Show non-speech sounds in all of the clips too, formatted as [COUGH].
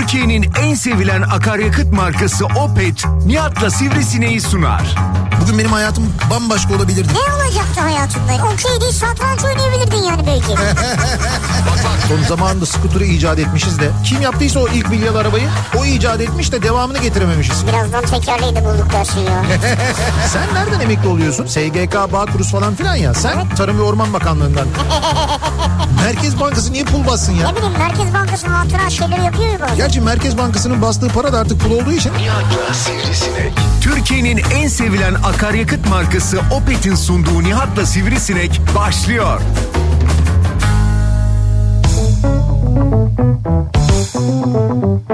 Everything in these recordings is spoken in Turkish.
Türkiye'nin en sevilen akaryakıt markası Opet, Nihat'la Sivrisineği sunar. Bugün benim hayatım bambaşka olabilirdi. Ne olacaktı hayatında? Okey değil satranç oynayabilirdin yani belki. [LAUGHS] Son zamanında skuturu icat etmişiz de. Kim yaptıysa o ilk milyalı arabayı o icat etmiş de devamını getirememişiz. Birazdan tekerleği de bulduk dersin ya. [LAUGHS] Sen nereden emekli oluyorsun? SGK, Bağkuruz falan filan ya. Sen Tarım ve Orman Bakanlığı'ndan. [LAUGHS] Merkez Bankası niye pul bassın ya? ne bileyim Merkez Bankası hatıra şeyleri yapıyor ya bazen. Gerçi Merkez Bankası'nın bastığı para da artık pul olduğu için. Nihat'la Sivrisinek. Türkiye'nin en sevilen akaryakıt markası Opet'in sunduğu Nihat'la Sivrisinek başlıyor. Türkiye'nin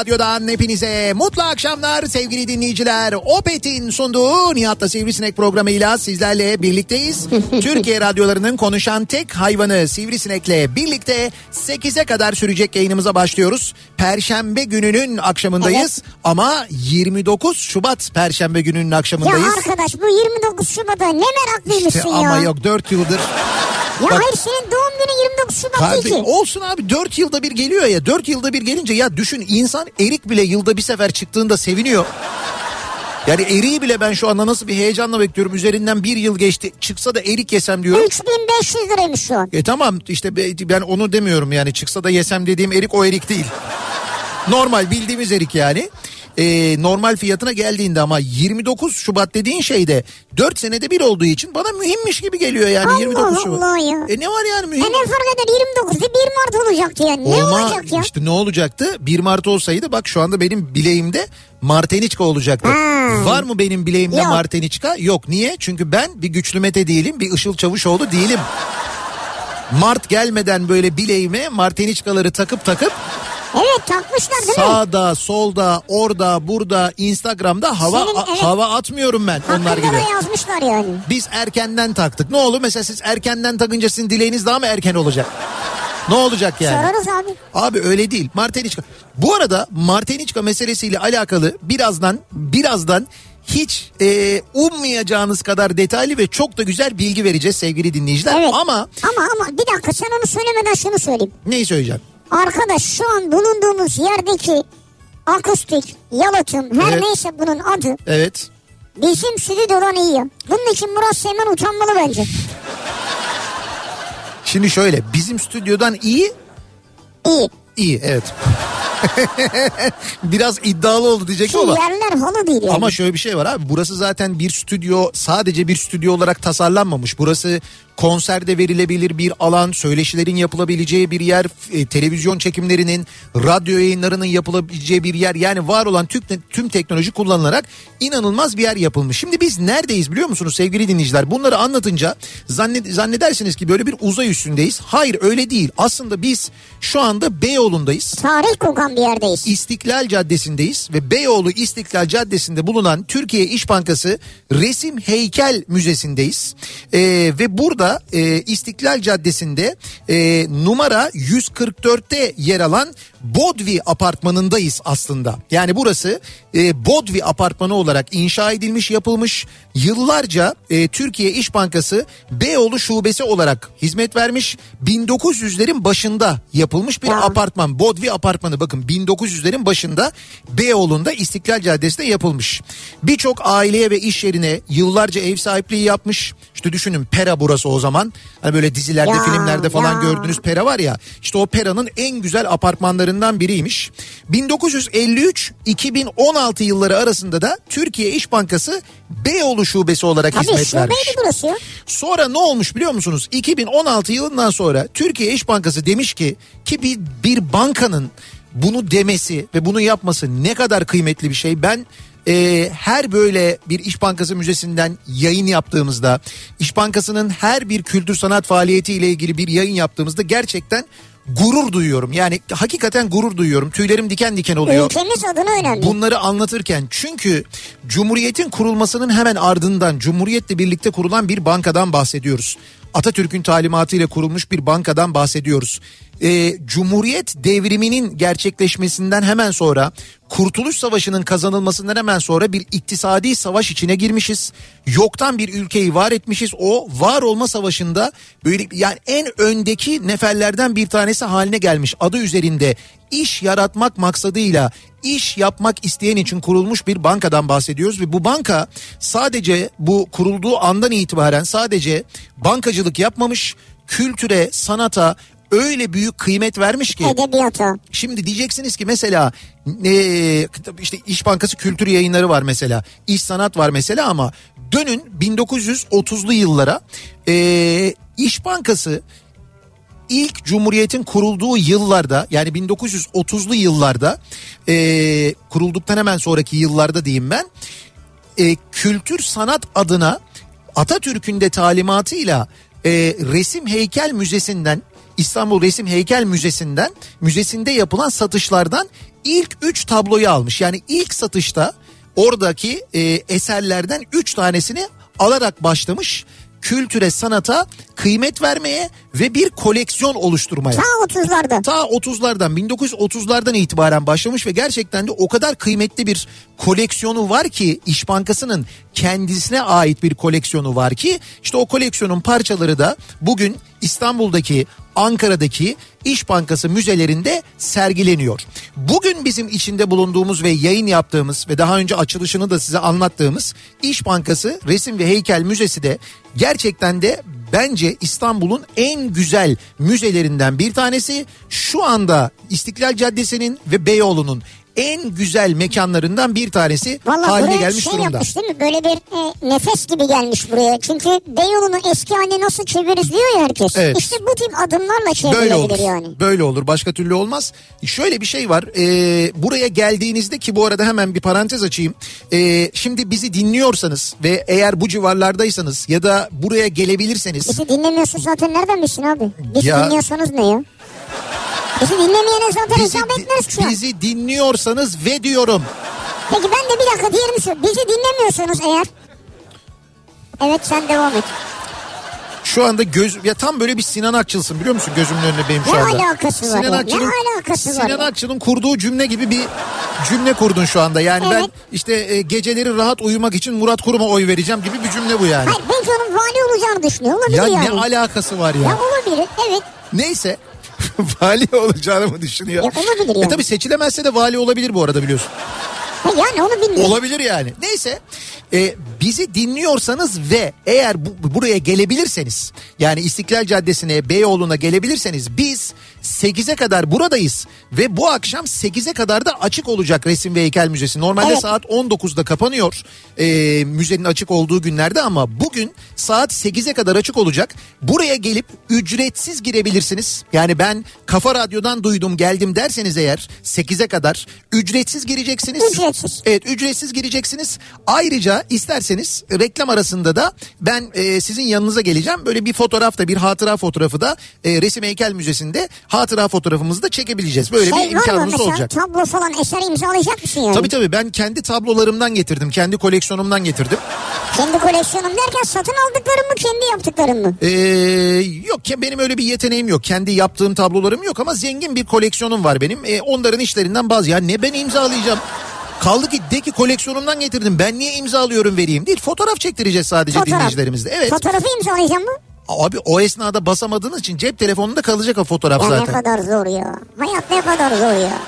radyodan hepinize mutlu akşamlar sevgili dinleyiciler. Opet'in sunduğu Nihat'la Sivrisinek programıyla sizlerle birlikteyiz. [LAUGHS] Türkiye radyolarının konuşan tek hayvanı Sivrisinek'le birlikte 8'e kadar sürecek yayınımıza başlıyoruz. Perşembe gününün akşamındayız ama 29 Şubat Perşembe gününün Ya akşamındayız. arkadaş bu 29 Şubat'a ne meraklıymışsın İşte ya. ama yok 4 yıldır. Ya Bak- hayır senin doğum günü 29 Şubat Kardeş, değil ki. olsun abi 4 yılda bir geliyor ya 4 yılda bir gelince ya düşün insan erik bile yılda bir sefer çıktığında seviniyor. Yani eriği bile ben şu anda nasıl bir heyecanla bekliyorum. Üzerinden bir yıl geçti. Çıksa da erik yesem diyorum. 3500 liraymış şu an. E tamam işte be- ben onu demiyorum yani. Çıksa da yesem dediğim erik o erik değil. Normal bildiğimiz erik yani. E, normal fiyatına geldiğinde ama 29 Şubat dediğin şeyde 4 senede bir olduğu için bana mühimmiş gibi geliyor yani Allah 29 Şubat. Allah ya. E ne var yani E mühim? ne fark eder 29'da 1 Mart olacaktı yani. Ne Olma- olacak ya? işte ne olacaktı? 1 Mart olsaydı bak şu anda benim bileğimde Marteniçka olacaktı. Hmm. Var mı benim bileğimde Yok. Marteniçka? Yok. Niye? Çünkü ben bir güçlü Mete değilim, bir Işıl Çavuşoğlu değilim. Mart gelmeden böyle bileğime Marteniçkaları takıp takıp Evet takmışlar değil mi? sağda, solda, orada, burada, Instagram'da hava Senin, a- evet. hava atmıyorum ben onlar Hakkında gibi. da yazmışlar yani. Biz erkenden taktık. Ne olur mesela siz erkenden takınca sizin dileğiniz daha mı erken olacak? Ne olacak yani? Sorarız abi. Abi öyle değil. Marteniçka. Bu arada Marteniçka meselesiyle alakalı birazdan birazdan hiç e, ummayacağınız kadar detaylı ve çok da güzel bilgi vereceğiz sevgili dinleyiciler. Evet. Ama Ama ama bir dakika sen onu söylemeden şunu söyleyeyim. neyi söyleyeceğim? Arkadaş şu an bulunduğumuz yerdeki akustik, yalıtım her Evet. neyse bunun adı Evet. bizim stüdyodan iyi. Bunun için Murat Seymen utanmalı bence. Şimdi şöyle bizim stüdyodan iyi İyi. iyi evet. [LAUGHS] Biraz iddialı oldu diyecektim ama. yerler halı değil yani. Ama şöyle bir şey var abi burası zaten bir stüdyo sadece bir stüdyo olarak tasarlanmamış. Burası konserde verilebilir bir alan, söyleşilerin yapılabileceği bir yer, e, televizyon çekimlerinin, radyo yayınlarının yapılabileceği bir yer. Yani var olan tüm, tüm teknoloji kullanılarak inanılmaz bir yer yapılmış. Şimdi biz neredeyiz biliyor musunuz sevgili dinleyiciler? Bunları anlatınca zannet, zannedersiniz ki böyle bir uzay üstündeyiz. Hayır öyle değil. Aslında biz şu anda Beyoğlu'ndayız. Tarih kokan bir yerdeyiz. İstiklal Caddesi'ndeyiz ve Beyoğlu İstiklal Caddesi'nde bulunan Türkiye İş Bankası Resim Heykel Müzesi'ndeyiz. Ee, ve burada e, İstiklal Caddesi'nde e, numara 144'te yer alan Bodvi apartmanındayız aslında. Yani burası e, Bodvi apartmanı olarak inşa edilmiş yapılmış yıllarca e, Türkiye İş Bankası Beyoğlu şubesi olarak hizmet vermiş 1900'lerin başında yapılmış bir Ya. apartman Bodvi apartmanı bakın 1900'lerin başında Beyoğlu'nda İstiklal Caddesi'nde yapılmış. Birçok aileye ve iş yerine yıllarca ev sahipliği yapmış. İşte düşünün Pera burası o zaman. Hani böyle dizilerde Ya, filmlerde falan ya. gördüğünüz pera var ya. İşte o peranın en güzel apartmanlarından biriymiş. 1953-2016 yılları arasında da Türkiye İş Bankası Beyoğlu Şubesi olarak Tabii hizmet vermiş. burası. Sonra ne olmuş biliyor musunuz? 2016 yılından sonra Türkiye İş Bankası demiş ki ki bir, bir bankanın bunu demesi ve bunu yapması ne kadar kıymetli bir şey. Ben e, her böyle bir İş Bankası müzesinden yayın yaptığımızda İş Bankası'nın her bir kültür sanat faaliyeti ile ilgili bir yayın yaptığımızda gerçekten gurur duyuyorum. Yani hakikaten gurur duyuyorum. Tüylerim diken diken oluyor. Ülkemiz adına önemli. Bunları anlatırken çünkü Cumhuriyet'in kurulmasının hemen ardından Cumhuriyet'le birlikte kurulan bir bankadan bahsediyoruz. Atatürk'ün talimatıyla kurulmuş bir bankadan bahsediyoruz. Ee, Cumhuriyet devriminin gerçekleşmesinden hemen sonra Kurtuluş Savaşı'nın kazanılmasından hemen sonra bir iktisadi savaş içine girmişiz. Yoktan bir ülkeyi var etmişiz. O var olma savaşında böyle yani en öndeki neferlerden bir tanesi haline gelmiş. Adı üzerinde iş yaratmak maksadıyla iş yapmak isteyen için kurulmuş bir bankadan bahsediyoruz ve bu banka sadece bu kurulduğu andan itibaren sadece bankacılık yapmamış, kültüre, sanata öyle büyük kıymet vermiş ki Edebiyata. Şimdi diyeceksiniz ki mesela e, işte İş Bankası kültür yayınları var mesela. İş sanat var mesela ama dönün 1930'lu yıllara e, İş Bankası ilk Cumhuriyet'in kurulduğu yıllarda yani 1930'lu yıllarda e, kurulduktan hemen sonraki yıllarda diyeyim ben e, kültür sanat adına Atatürk'ün de talimatıyla e, resim heykel müzesinden İstanbul Resim Heykel Müzesi'nden müzesinde yapılan satışlardan ilk 3 tabloyu almış. Yani ilk satışta oradaki e, eserlerden 3 tanesini alarak başlamış kültüre sanata kıymet vermeye ve bir koleksiyon oluşturmaya. Ta 30'larda. Ta 30'lardan 1930'lardan itibaren başlamış ve gerçekten de o kadar kıymetli bir koleksiyonu var ki İş Bankası'nın kendisine ait bir koleksiyonu var ki işte o koleksiyonun parçaları da bugün İstanbul'daki Ankara'daki İş Bankası müzelerinde sergileniyor. Bugün bizim içinde bulunduğumuz ve yayın yaptığımız ve daha önce açılışını da size anlattığımız İş Bankası Resim ve Heykel Müzesi de gerçekten de bence İstanbul'un en güzel müzelerinden bir tanesi. Şu anda İstiklal Caddesi'nin ve Beyoğlu'nun en güzel mekanlarından bir tanesi Valla haline gelmiş şey durumda. yapmış değil mi? Böyle bir e, nefes gibi gelmiş buraya. Çünkü Beyoğlu'nu eski haline nasıl çeviririz diyor ya herkes. Evet. İşte bu tip adımlarla Böyle çevrilebilir olur. yani. Böyle olur. Başka türlü olmaz. Şöyle bir şey var. Ee, buraya geldiğinizde ki bu arada hemen bir parantez açayım. Ee, şimdi bizi dinliyorsanız ve eğer bu civarlardaysanız ya da buraya gelebilirseniz Bizi dinlemiyorsun zaten nereden bilsin abi? Biz Ya- dinliyorsanız ne ya? Bizi dinlemeyene zaten bizi, hesap etmez an. bizi dinliyorsanız ve diyorum. Peki ben de bir dakika diğerini söyleyeyim. Bizi dinlemiyorsanız eğer. Evet sen devam et. Şu anda göz ya tam böyle bir Sinan Akçıl'sın biliyor musun gözümün önünde benim şu Ne anda. alakası var ya? Ne alakası var Sinan ya? Akçıl'ın kurduğu cümle gibi bir cümle kurdun şu anda. Yani ben Evet. işte e, geceleri rahat uyumak için Murat Kurum'a oy vereceğim gibi bir cümle bu yani. Hayır belki onun vali olacağını düşünüyor. Olabilir Ya yani. ne alakası var ya? Ya olabilir evet. Neyse. [LAUGHS] vali olacağını mı düşünüyor? Ya olabilir E yani. tabi seçilemezse de vali olabilir bu arada biliyorsun. Yani onu bilmiyorum. Olabilir yani. Neyse e, bizi dinliyorsanız ve eğer bu, buraya gelebilirseniz yani İstiklal Caddesi'ne Beyoğlu'na gelebilirseniz biz 8'e kadar buradayız ve bu akşam 8'e kadar da açık olacak Resim ve Heykel Müzesi. Normalde Evet. saat 19'da kapanıyor e, müzenin açık olduğu günlerde ama bugün saat 8'e kadar açık olacak. Buraya gelip ücretsiz girebilirsiniz. Yani ben Kafa Radyo'dan duydum geldim derseniz eğer 8'e kadar ücretsiz gireceksiniz. Ücretsiz. Evet ücretsiz gireceksiniz. Ayrıca isterseniz reklam arasında da ben e, sizin yanınıza geleceğim. Böyle bir fotoğraf da bir hatıra fotoğrafı da e, Resim Heykel Müzesi'nde hatıra fotoğrafımızı da çekebileceğiz. Böyle bir Şey mı imkanımız mesela olacak. tablo falan eser imzalayacak mısın yani? Tabii tabii ben kendi tablolarımdan getirdim. Kendi koleksiyonumdan getirdim. Kendi koleksiyonum derken satın aldıkların mı kendi yaptıkların mı? Ee, yok benim öyle bir yeteneğim yok. Kendi yaptığım tablolarım yok ama zengin bir koleksiyonum var benim. Ee, onların işlerinden bazı. Ya ne ben imzalayacağım? Kaldı ki de ki koleksiyonumdan getirdim. Ben niye imzalıyorum vereyim değil. Fotoğraf çektireceğiz sadece Fotoğraf. dinleyicilerimizle. Evet. Fotoğrafı imzalayacağım mı? Abi o esnada basamadığınız için cep telefonunda kalacak o fotoğraf Ya ne zaten. kadar zor ya. Hayat ne kadar zor ya.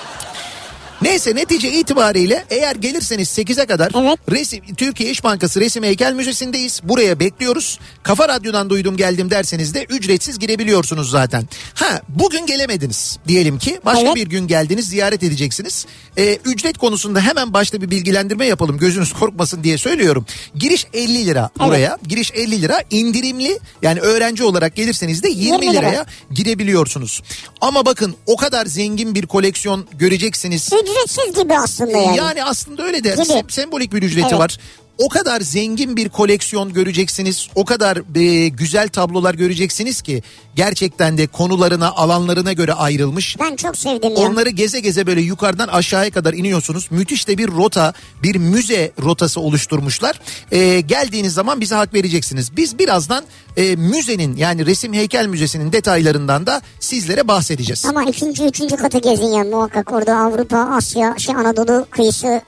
Neyse netice itibariyle eğer gelirseniz 8'e kadar Evet. resim Türkiye İş Bankası Resim Heykel Müzesi'ndeyiz. Buraya bekliyoruz. Kafa Radyo'dan duydum geldim derseniz de ücretsiz girebiliyorsunuz zaten. Ha bugün gelemediniz diyelim ki başka Evet. bir gün geldiniz ziyaret edeceksiniz. Ee, ücret konusunda hemen başta bir bilgilendirme yapalım gözünüz korkmasın diye söylüyorum. Giriş 50 lira Evet. buraya. Giriş 50 lira indirimli yani öğrenci olarak gelirseniz de 20, 20 lira. liraya girebiliyorsunuz. Ama bakın o kadar zengin bir koleksiyon göreceksiniz. Ücretsiz gibi aslında yani. Yani aslında öyle de Gibi. sem- sembolik bir ücreti Evet. var. O kadar zengin bir koleksiyon göreceksiniz. O kadar e, güzel tablolar göreceksiniz ki gerçekten de konularına, alanlarına göre ayrılmış. Ben çok sevdim ya. Onları geze geze böyle yukarıdan aşağıya kadar iniyorsunuz. Müthiş de bir rota, bir müze rotası oluşturmuşlar. Ee, geldiğiniz zaman bize hak vereceksiniz. Biz birazdan e, müzenin yani resim heykel müzesinin detaylarından da sizlere bahsedeceğiz. Ama ikinci, üçüncü katı gezin ya muhakkak orada Avrupa, Asya, şey Anadolu kıyısı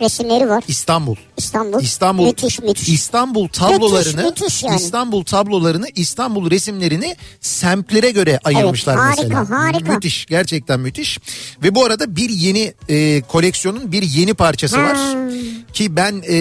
resimleri var. İstanbul. İstanbul. İstanbul Müthiş müthiş. İstanbul tablolarını Müthiş, müthiş yani. İstanbul tablolarını İstanbul resimlerini semtlere göre ayırmışlar harika, mesela. harika. Müthiş gerçekten müthiş. Ve bu arada bir yeni e, koleksiyonun bir yeni parçası var. Ki ben e,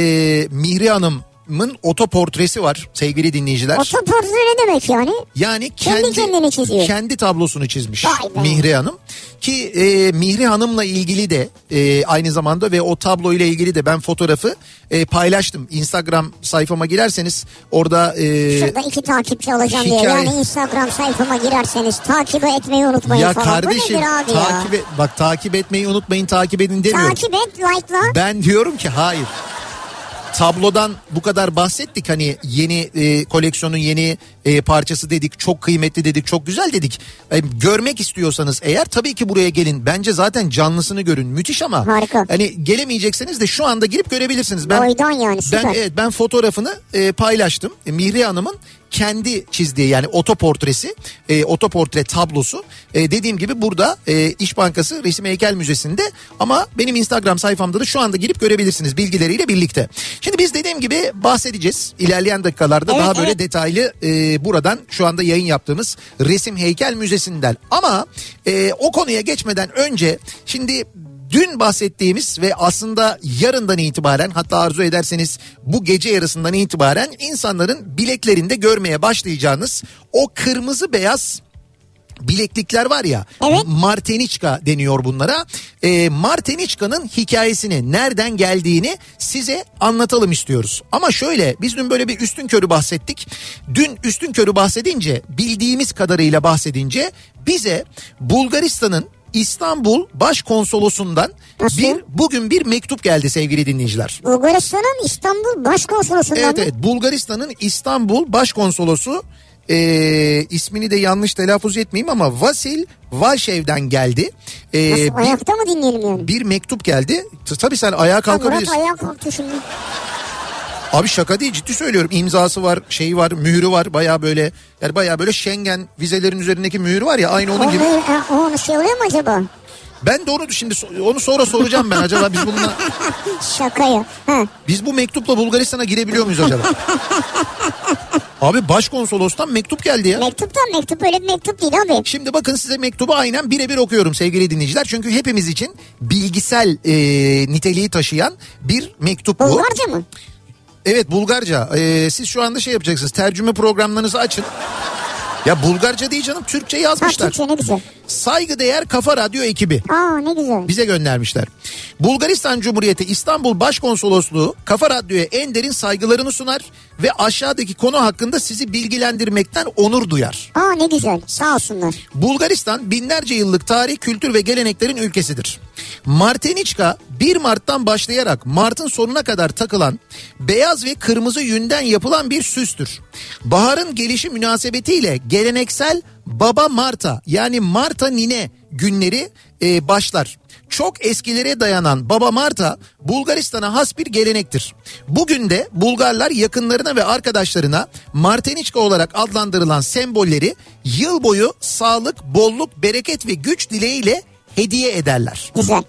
Mihri Hanım'ın otoportresi var sevgili dinleyiciler. Otoportre ne demek yani? Yani Kendi kendi kendini çiziyor. kendi tablosunu çizmiş. Mihri Hanım. Ki e, Mihri Hanım'la ilgili de e, aynı zamanda ve o tablo ile ilgili de ben fotoğrafı e, paylaştım. Instagram sayfama girerseniz orada e, Şurada iki takipçi alacağım diye. hikaye- Yani Instagram sayfama girerseniz takip etmeyi unutmayın ya falan. kardeşim Bu nedir abi ya? takip et, bak takip etmeyi unutmayın takip edin demiyorum. Takip et, like'la. Ben diyorum ki hayır. Tablodan bu kadar bahsettik hani yeni e, koleksiyonun yeni e, parçası dedik çok kıymetli dedik çok güzel dedik. E, görmek istiyorsanız eğer tabii ki buraya gelin bence zaten canlısını görün müthiş ama Harika. hani gelemeyecekseniz de şu anda girip görebilirsiniz. Ben, Boydan yani, süper. Ben, evet, ben fotoğrafını e, paylaştım E, Mihri Hanım'ın kendi çizdiği yani otoportresi e, otoportre tablosu E, dediğim gibi burada e, İş Bankası Resim Heykel Müzesi'nde ama benim Instagram sayfamda da şu anda girip görebilirsiniz bilgileriyle birlikte. Şimdi biz dediğim gibi bahsedeceğiz ilerleyen dakikalarda Evet, daha böyle evet. detaylı e, buradan şu anda yayın yaptığımız Resim Heykel Müzesi'nden ama e, o konuya geçmeden önce şimdi Dün bahsettiğimiz ve aslında yarından itibaren hatta arzu ederseniz bu gece yarısından itibaren insanların bileklerinde görmeye başlayacağınız o kırmızı beyaz bileklikler var ya Evet. Marteniçka deniyor bunlara. Ee, Marteniçka'nın hikayesini nereden geldiğini size anlatalım istiyoruz. Ama şöyle biz dün böyle bir üstün körü bahsettik. Dün üstün körü bahsedince bildiğimiz kadarıyla bahsedince bize Bulgaristan'ın İstanbul Başkonsolosundan Nasıl? bir bugün bir mektup geldi sevgili dinleyiciler. Bulgaristan'ın İstanbul Başkonsolosu'ndan Evet mı? evet Bulgaristan'ın İstanbul Başkonsolosu e, ismini de yanlış telaffuz etmeyeyim ama Vasil Valşev'den geldi. E, Nasıl, bir, ayakta mı dinleyelim yani? bir mektup geldi. Tabii sen ayağa Ha, Murat kalkabilirsin. ayağa kalktı şimdi. Abi şaka değil ciddi söylüyorum. İmzası var, şeyi var, mührü var. Baya böyle yani baya böyle Schengen vizelerin üzerindeki mührü var ya aynı onun O, gibi. ha, o onu şey oluyor mu acaba? Ben de onu şimdi onu sonra soracağım ben acaba biz bununla [LAUGHS] Şaka ya. Ha. biz bu mektupla Bulgaristan'a girebiliyor muyuz acaba? Abi başkonsolostan mektup geldi ya. Mektuptan mektup öyle bir mektup değil abi. Şimdi bakın size mektubu aynen birebir okuyorum sevgili dinleyiciler. Çünkü hepimiz için bilgisel e, niteliği taşıyan bir mektup bu. Bulgarca mı? Evet Bulgarca. E, siz şu anda şey yapacaksınız. Tercüme programlarınızı açın. Ya Bulgarca değil canım Türkçe Ha yazmışlar. Türkçe ne güzel. Saygıdeğer Kafa Radyo ekibi Aa ne güzel. bize göndermişler. Bulgaristan Cumhuriyeti İstanbul Başkonsolosluğu Kafa Radyo'ya en derin saygılarını sunar ve aşağıdaki konu hakkında sizi bilgilendirmekten onur duyar. Aa ne güzel. Sağ olsunlar. Bulgaristan binlerce yıllık tarih, kültür ve geleneklerin ülkesidir. Marteniçka 1 Mart'tan başlayarak Mart'ın sonuna kadar takılan beyaz ve kırmızı yünden yapılan bir süstür. Baharın gelişi münasebetiyle geleneksel Baba Marta yani Marta Nine günleri e, başlar. Çok eskilere dayanan Baba Marta Bulgaristan'a has bir gelenektir. Bugün de Bulgarlar yakınlarına ve arkadaşlarına Marteniçka olarak adlandırılan sembolleri yıl boyu sağlık, bolluk, bereket ve güç dileğiyle hediye ederler. Güzel.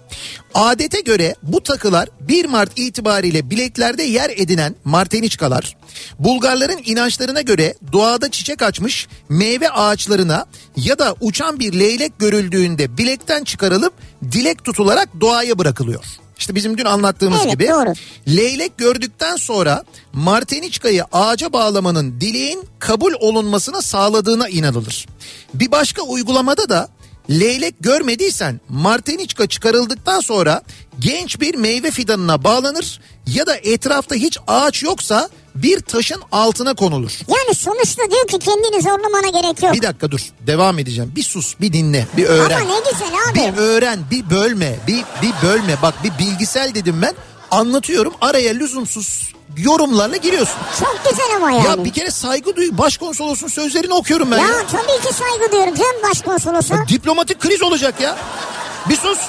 Adete göre bu takılar 1 Mart itibariyle bileklerde yer edinen marteniçkalar Bulgarların inançlarına göre doğada çiçek açmış meyve ağaçlarına ya da uçan bir leylek görüldüğünde bilekten çıkarılıp dilek tutularak doğaya bırakılıyor. İşte bizim dün anlattığımız Evet, gibi doğru. leylek gördükten sonra marteniçkayı ağaca bağlamanın dileğin kabul olunmasına sağladığına inanılır. Bir başka uygulamada da leylek görmediysen marteniçka çıkarıldıktan sonra genç bir meyve fidanına bağlanır ya da etrafta hiç ağaç yoksa bir taşın altına konulur. Yani sonuçta diyor ki kendini zorlamana gerek yok. Bir dakika dur devam edeceğim. Bir sus bir dinle bir öğren. Ama ne güzel abi. Bir öğren bir bölme bir, bir bölme bak bir bilgisel dedim ben anlatıyorum araya lüzumsuz yorumlarla giriyorsun. Çok güzel ama yani. Ya bir kere saygı duy başkonsolosun sözlerini okuyorum ben ya. Ya tabii ki saygı duyuyorum canım başkonsolosa. Ya Diplomatik kriz olacak ya. Bir sus.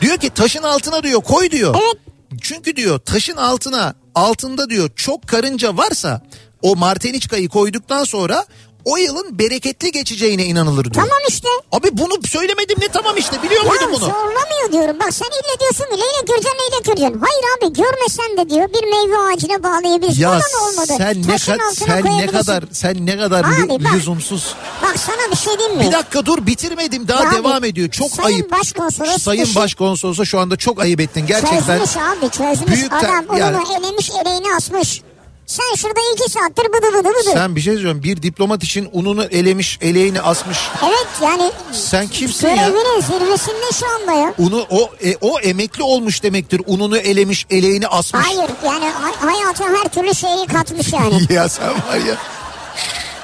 Diyor ki taşın altına diyor koy diyor. Evet. Çünkü diyor taşın altına altında diyor çok karınca varsa o marteniçkayı koyduktan sonra o yılın bereketli geçeceğine inanılır diyor. Tamam işte. Abi bunu söylemedim ne tamam işte biliyor muydun Ya bunu? zorlamıyor diyorum. Bak sen ille diyorsun ki leylek göreceksin leylek göreceksin. Hayır abi görmesen de diyor bir meyve ağacına bağlayabilirsin. Ya da olmadı. sen ne altına sen ne kadar sen ne kadar Abi bak. lüzumsuz. Bak sana bir şey diyeyim mi? Bir dakika dur bitirmedim daha Ya devam abi, ediyor. Çok Sayın ayıp. Başkonsolos Sayın işi- Başkonsolosa şu anda çok ayıp ettin gerçekten. Çözmüş abi çözmüş. Büyük Adam onu elemiş eleğini asmış. Sen şurada iki saattir bıdı bıdı bıdı. Sen bir şey söylüyorum. Bir diplomat için ununu elemiş, eleğini asmış. Evet yani. Sen kimsin ya? Görevinin zirvesinde şu anda ya. Unu o e, o emekli olmuş demektir. Ununu elemiş, eleğini asmış. Hayır yani hay- hayata her türlü şeyi katmış yani. [LAUGHS] ya sen var ya.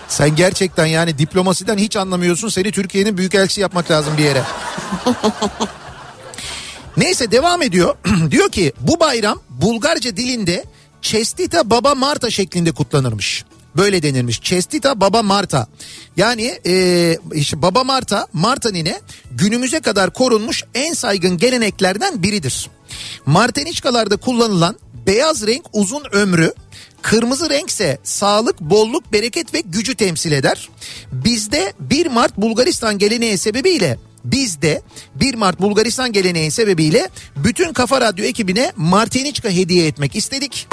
Sen gerçekten yani diplomasiden hiç anlamıyorsun. Seni Türkiye'nin büyükelçisi yapmak lazım bir yere. [LAUGHS] Neyse devam ediyor. [CLEARS THROAT] Diyor ki bu bayram Bulgarca dilinde Çestita Baba Marta şeklinde kutlanırmış. Böyle denirmiş. Çestita Baba Marta. Yani e, işte Baba Marta, Marta nine günümüze kadar korunmuş en saygın geleneklerden biridir. Marteniçkalarda kullanılan beyaz renk uzun ömrü, Kırmızı renkse sağlık, bolluk, bereket ve gücü temsil eder. Bizde 1 Mart Bulgaristan geleneği sebebiyle bizde 1 Mart Bulgaristan geleneği sebebiyle bütün Kafa Radyo ekibine Martiniçka hediye etmek istedik.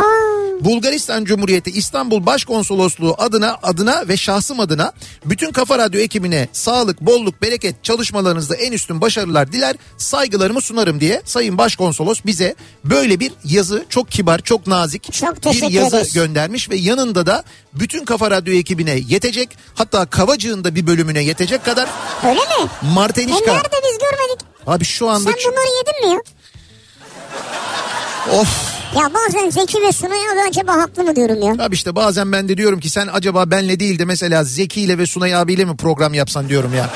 Bulgaristan Cumhuriyeti İstanbul Başkonsolosluğu adına adına ve şahsım adına bütün Kafa Radyo ekibine sağlık, bolluk, bereket çalışmalarınızda en üstün başarılar diler, saygılarımı sunarım diye Sayın Başkonsolos bize böyle bir yazı çok kibar, çok nazik Çok bir yazı ederiz. göndermiş ve yanında da bütün Kafa Radyo ekibine yetecek hatta Kavacığın da bir bölümüne yetecek kadar Öyle mi? E Marteniçka. nerede biz görmedik? Abi şu anda Sen bunları yedin mi ya? of Ya bazen Zeki ve Sunay abi acaba haklı mı diyorum ya. Abi işte bazen ben de diyorum ki sen acaba benle değil de mesela Zeki ile ve Sunay abiyle mi program yapsan diyorum ya.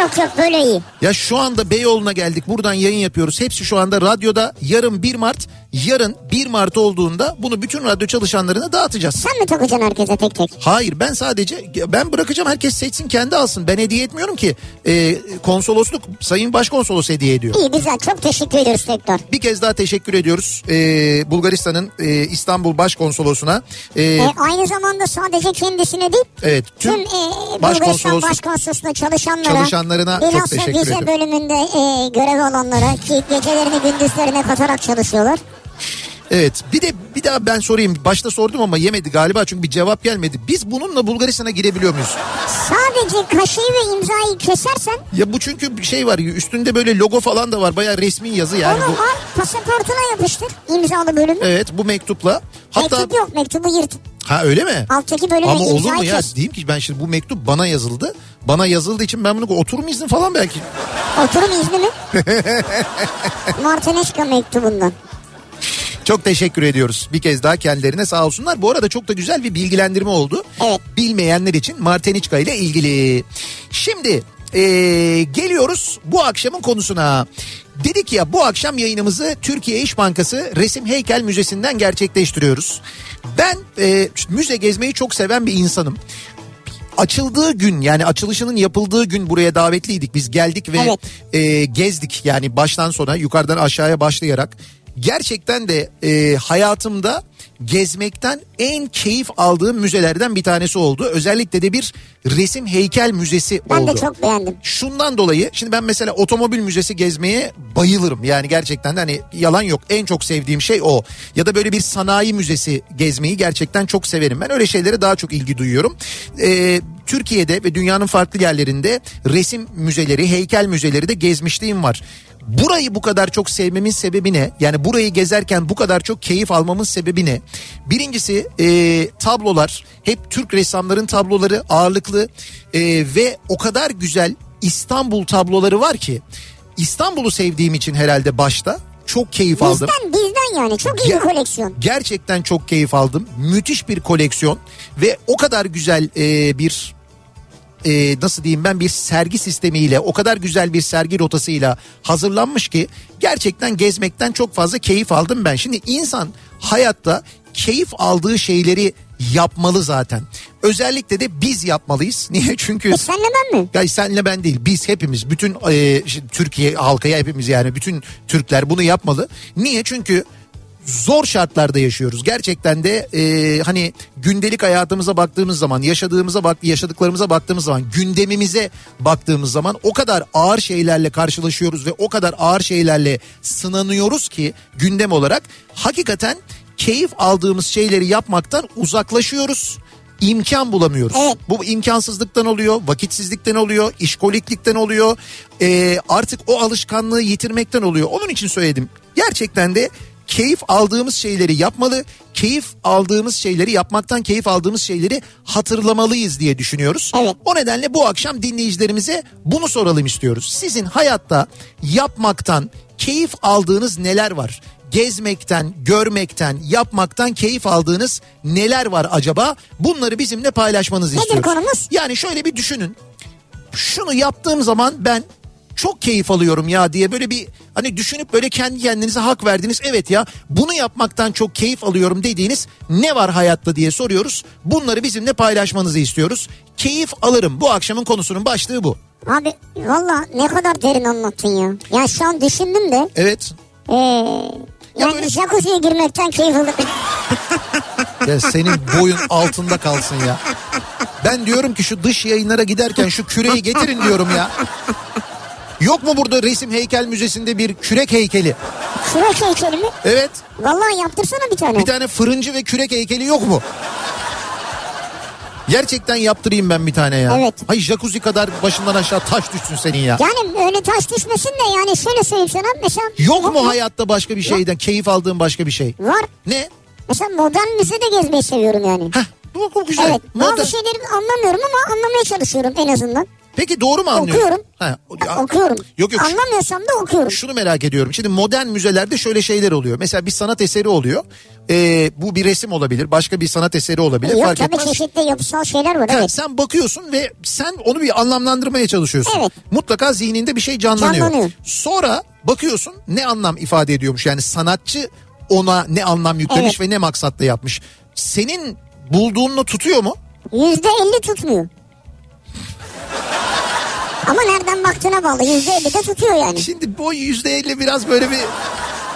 Yok yok böyle iyi. Ya şu anda Beyoğlu'na geldik buradan yayın yapıyoruz. Hepsi şu anda radyoda yarın 1 Mart yarın 1 Mart olduğunda bunu bütün radyo çalışanlarına dağıtacağız. Sen mi takacaksın herkese tek tek? Hayır ben sadece ben bırakacağım herkes seçsin kendi alsın. Ben hediye etmiyorum ki. Ee, konsolosluk Sayın Başkonsolos hediye ediyor. İyi güzel çok teşekkür ediyoruz tekrar. Bir kez daha teşekkür ediyoruz ee, Bulgaristan'ın e, İstanbul Başkonsolosuna. Ee, E, aynı zamanda sadece kendisine değil evet tüm tüm e, Bulgaristan Başkonsolosluğunda çalışanlara, Çalışanlarına çok teşekkür ediyorum. bölümünde e, görev alanlara ki gecelerini gündüzlerine katarak çalışıyorlar. Evet bir de bir daha ben sorayım başta sordum ama yemedi galiba çünkü bir cevap gelmedi. Biz bununla Bulgaristan'a girebiliyor muyuz? Sadece kaşeyi ve imzayı kesersen Ya bu çünkü bir şey var üstünde böyle logo falan da var bayağı resmi yazı yani onu bu. al pasaportuna yapıştır imzalı bölümü. Evet bu mektupla hatta Mektup yok mektubu yırt. ha öyle mi? Alttaki bölüme Ama olur mu ya kes. diyeyim ki ben şimdi bu mektup bana yazıldı. Bana yazıldığı için ben bunu oturum izni falan belki. Oturum izni mi? [LAUGHS] Martineşka mektubundan. Çok teşekkür ediyoruz bir kez daha kendilerine sağ olsunlar. Bu arada çok da güzel bir bilgilendirme oldu. Evet. Bilmeyenler için Marteniçka ile ilgili. Şimdi eee, geliyoruz bu akşamın konusuna. Dedik ya bu akşam yayınımızı Türkiye İş Bankası Resim Heykel Müzesi'nden gerçekleştiriyoruz. Ben eee, müze gezmeyi çok seven bir insanım açıldığı gün yani açılışının yapıldığı gün buraya davetliydik. Biz geldik ve Evet. e, gezdik yani baştan sona yukarıdan aşağıya başlayarak. Gerçekten de e, hayatımda gezmekten en keyif aldığım müzelerden bir tanesi oldu. Özellikle de bir resim heykel müzesi Ben oldu. de çok beğendim. Şundan dolayı şimdi ben mesela otomobil müzesi gezmeye bayılırım. Yani gerçekten de hani yalan yok en çok sevdiğim şey o. Ya da böyle bir sanayi müzesi gezmeyi gerçekten çok severim. Ben öyle şeylere daha çok ilgi duyuyorum. Ee, Türkiye'de ve dünyanın farklı yerlerinde resim müzeleri, heykel müzeleri de gezmişliğim var. Burayı bu kadar çok sevmemin sebebi ne? Yani burayı gezerken bu kadar çok keyif almamın sebebi ne? Birincisi e, tablolar hep Türk ressamların tabloları ağırlıklı e, ve o kadar güzel İstanbul tabloları var ki İstanbul'u sevdiğim için herhalde başta çok keyif aldım. Bizden bizden yani çok iyi bir koleksiyon. Gerçekten çok keyif aldım. Müthiş bir koleksiyon ve o kadar güzel e, bir e, nasıl diyeyim ben bir sergi sistemiyle o kadar güzel bir sergi rotasıyla hazırlanmış ki gerçekten gezmekten çok fazla keyif aldım ben. Şimdi insan hayatta keyif aldığı şeyleri yapmalı zaten. Özellikle de biz yapmalıyız. [LAUGHS] Niye? Çünkü E senle ben mi? ya senle ben değil biz hepimiz bütün e, Türkiye halkaya hepimiz yani bütün Türkler bunu yapmalı. Niye? Çünkü zor şartlarda yaşıyoruz. Gerçekten de e, hani gündelik hayatımıza baktığımız zaman, yaşadığımıza bak yaşadıklarımıza baktığımız zaman, gündemimize baktığımız zaman o kadar ağır şeylerle karşılaşıyoruz ve o kadar ağır şeylerle sınanıyoruz ki gündem olarak hakikaten keyif aldığımız şeyleri yapmaktan uzaklaşıyoruz. imkan bulamıyoruz. Evet. Bu imkansızlıktan oluyor, vakitsizlikten oluyor, işkoliklikten oluyor. Ee, artık o alışkanlığı yitirmekten oluyor. Onun için söyledim. Gerçekten de keyif aldığımız şeyleri yapmalı. Keyif aldığımız şeyleri yapmaktan keyif aldığımız şeyleri hatırlamalıyız diye düşünüyoruz. Evet. O nedenle bu akşam dinleyicilerimize bunu soralım istiyoruz. Sizin hayatta yapmaktan keyif aldığınız neler var? Gezmekten, görmekten, yapmaktan keyif aldığınız neler var acaba? Bunları bizimle paylaşmanızı Nedir istiyoruz. konumuz? Yani şöyle bir düşünün. Şunu yaptığım zaman ben çok keyif alıyorum ya diye böyle bir hani düşünüp böyle kendi kendinize hak verdiniz. Evet ya bunu yapmaktan çok keyif alıyorum dediğiniz ne var hayatta diye soruyoruz. Bunları bizimle paylaşmanızı istiyoruz. Keyif alırım. Bu akşamın konusunun başlığı bu. Abi valla ne kadar derin anlattın ya. Ya şu an düşündüm de. Evet. Ee, yani böyle- jacuzziye girmekten keyif alırım. [LAUGHS] [LAUGHS] Ya senin boyun altında kalsın ya. Ben diyorum ki şu dış yayınlara giderken şu küreği getirin diyorum ya. Yok mu burada resim heykel müzesinde bir kürek heykeli? Kürek heykeli mi? Evet. Vallahi yaptırsana bir tane. Bir tane fırıncı ve kürek heykeli yok mu? Gerçekten yaptırayım ben bir tane ya. Evet. Hay jacuzzi kadar başından aşağı taş düşsün senin ya. Yani öyle taş düşmesin de yani şöyle söyleyeyim sana. Mesela Yok mu hayatta başka bir şeyden keyif aldığın başka bir şey? Var. Ne? Mesela modern müzede gezmeyi seviyorum yani. Heh, bu, bu güzel. Evet. Modern- Bazı şeyleri anlamıyorum ama anlamaya çalışıyorum en azından. Peki doğru mu anlıyorum? Okuyorum. Ha, ya- okuyorum. Yok yok. Anlamıyorsam da okuyorum. Şunu merak ediyorum. Şimdi modern müzelerde şöyle şeyler oluyor. Mesela bir sanat eseri oluyor. Ee, bu bir resim olabilir. Başka bir sanat eseri olabilir. Yok fark tabii etmez. çeşitli yapısal şeyler var. Ha, Evet. Sen bakıyorsun ve sen onu bir anlamlandırmaya çalışıyorsun. Evet. Mutlaka zihninde bir şey canlanıyor. Canlanıyor. Sonra bakıyorsun ne anlam ifade ediyormuş. Yani sanatçı ona ne anlam yüklemiş Evet. ve ne maksatla yapmış. Senin bulduğunla tutuyor mu? Yüzde elli tutmuyor. Ama nereden baktığına bağlı. Yüzde elli de tutuyor yani. Şimdi bu yüzde elli biraz böyle bir,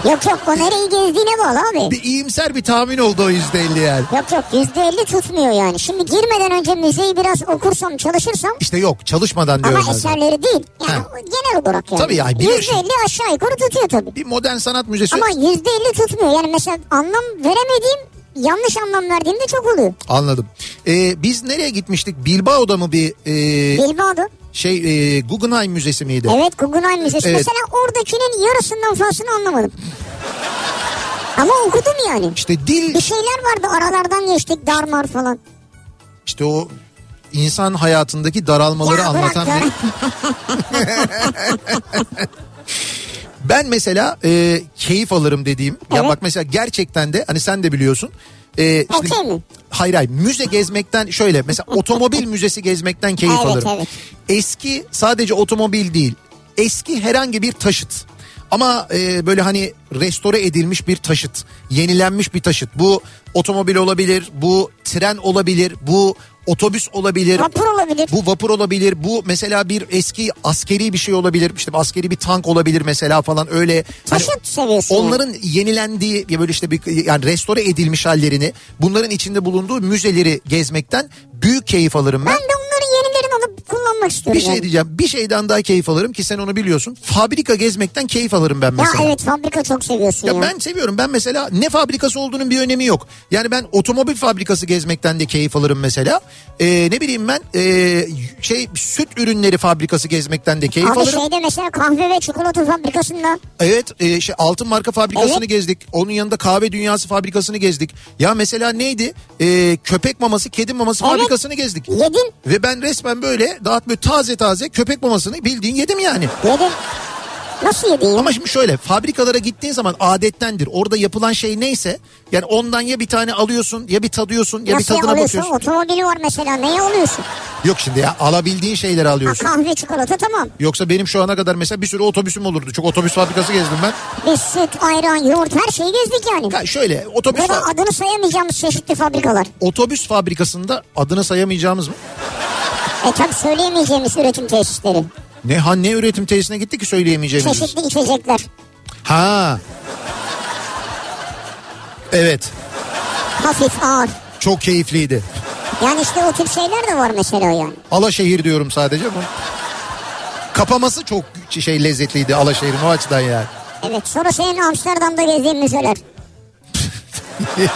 Yok yok o nereyi gezdiğine bağlı abi. bir iyimser bir tahmin oldu o yüzde elli yani. Yok yok yüzde elli tutmuyor yani. Şimdi girmeden önce müzeyi biraz okursam çalışırsam İşte yok çalışmadan diyorum ama ben eserleri değil. Yani Ha. genel olarak yani. Tabii yani biliyorsun. Yüzde elli aşağı yukarı tutuyor tabii. Bir modern sanat müzesi Ama yüzde elli tutmuyor. Yani mesela anlam veremediğim yanlış anlam verdiğimde çok oluyor. anladım. Ee, biz nereye gitmiştik? Bilbao'da mı bir e, Bilbao'da. şey e, Guggenheim Müzesi miydi? Evet Guggenheim Müzesi. Evet. Mesela oradakinin yarısından fazlasını anlamadım. Ama okudum yani. İşte dil Bir şeyler vardı aralardan geçtik darmar falan. işte o insan hayatındaki daralmaları Ya anlatan bırak bir... [LAUGHS] [LAUGHS] Ben mesela e, keyif alırım dediğim. Ya Evet. bak mesela gerçekten de hani sen de biliyorsun. E, şimdi- Okey mi? Hayır hayır müze gezmekten şöyle mesela [LAUGHS] otomobil müzesi gezmekten keyif Evet, alırım. evet. Eski sadece otomobil değil eski herhangi bir taşıt. Ama e, böyle hani restore edilmiş bir taşıt, yenilenmiş bir taşıt. Bu otomobil olabilir, bu tren olabilir, bu otobüs olabilir. Vapur olabilir. Bu vapur olabilir. Bu mesela bir eski askeri bir şey olabilir. İşte askeri bir tank olabilir mesela falan öyle. Hani Taşıt yani. Onların yenilendiği ya böyle işte bir yani restore edilmiş hallerini, bunların içinde bulunduğu müzeleri gezmekten büyük keyif alırım ben. Ben de yenilerini alıp kullanmak istiyorum. Bir şey yani. diyeceğim. Bir şeyden daha keyif alırım ki sen onu biliyorsun. Fabrika gezmekten keyif alırım ben Ya mesela. evet fabrika çok seviyorsun ya. Ya ben seviyorum. Ben mesela ne fabrikası olduğunun bir önemi yok. Yani ben otomobil fabrikası gezmekten de keyif alırım mesela. Ee, ne bileyim ben ee, şey süt ürünleri fabrikası gezmekten de keyif Abi alırım. şeyde mesela kahve ve çikolata fabrikasında Evet e, şey altın marka fabrikasını Evet. gezdik. Onun yanında kahve dünyası fabrikasını gezdik. Ya mesela neydi? E, köpek maması, kedi maması Evet. fabrikasını gezdik. yedin Ve ben resmen böyle daha böyle taze taze köpek mamasını bildiğin yedim yani. yedin. Nasıl yedin ya? Ama şimdi şöyle fabrikalara gittiğin zaman adettendir. Orada yapılan şey neyse yani ondan ya bir tane alıyorsun ya bir tadıyorsun ya Nasıl bir tadına alıyorsun? bakıyorsun. Otomobili var mesela neye alıyorsun? Yok şimdi ya alabildiğin şeyleri Ha, alıyorsun. kahve çikolata tamam. Yoksa benim şu ana kadar mesela bir sürü otobüsüm olurdu. Çok otobüs fabrikası gezdim ben. Biz süt, ayran, yoğurt her şeyi gezdik yani. Ya şöyle otobüs Böyle fa- adını sayamayacağımız çeşitli fabrikalar. otobüs fabrikasında adını sayamayacağımız mı? E tabi söyleyemeyeceğimiz üretim tesisleri. Ne ha ne üretim tesisine gitti ki söyleyemeyeceğimiz. Çeşitli içecekler. Ha. Evet. Hafif, ağır. Çok keyifliydi. Yani işte o tür şeyler de var mesela yani. Alaşehir diyorum sadece bu. Kapaması çok şey lezzetliydi Alaşehir'in o açıdan yani. Evet sonra senin Amsterdam'da gezdiğin müzeler. [LAUGHS]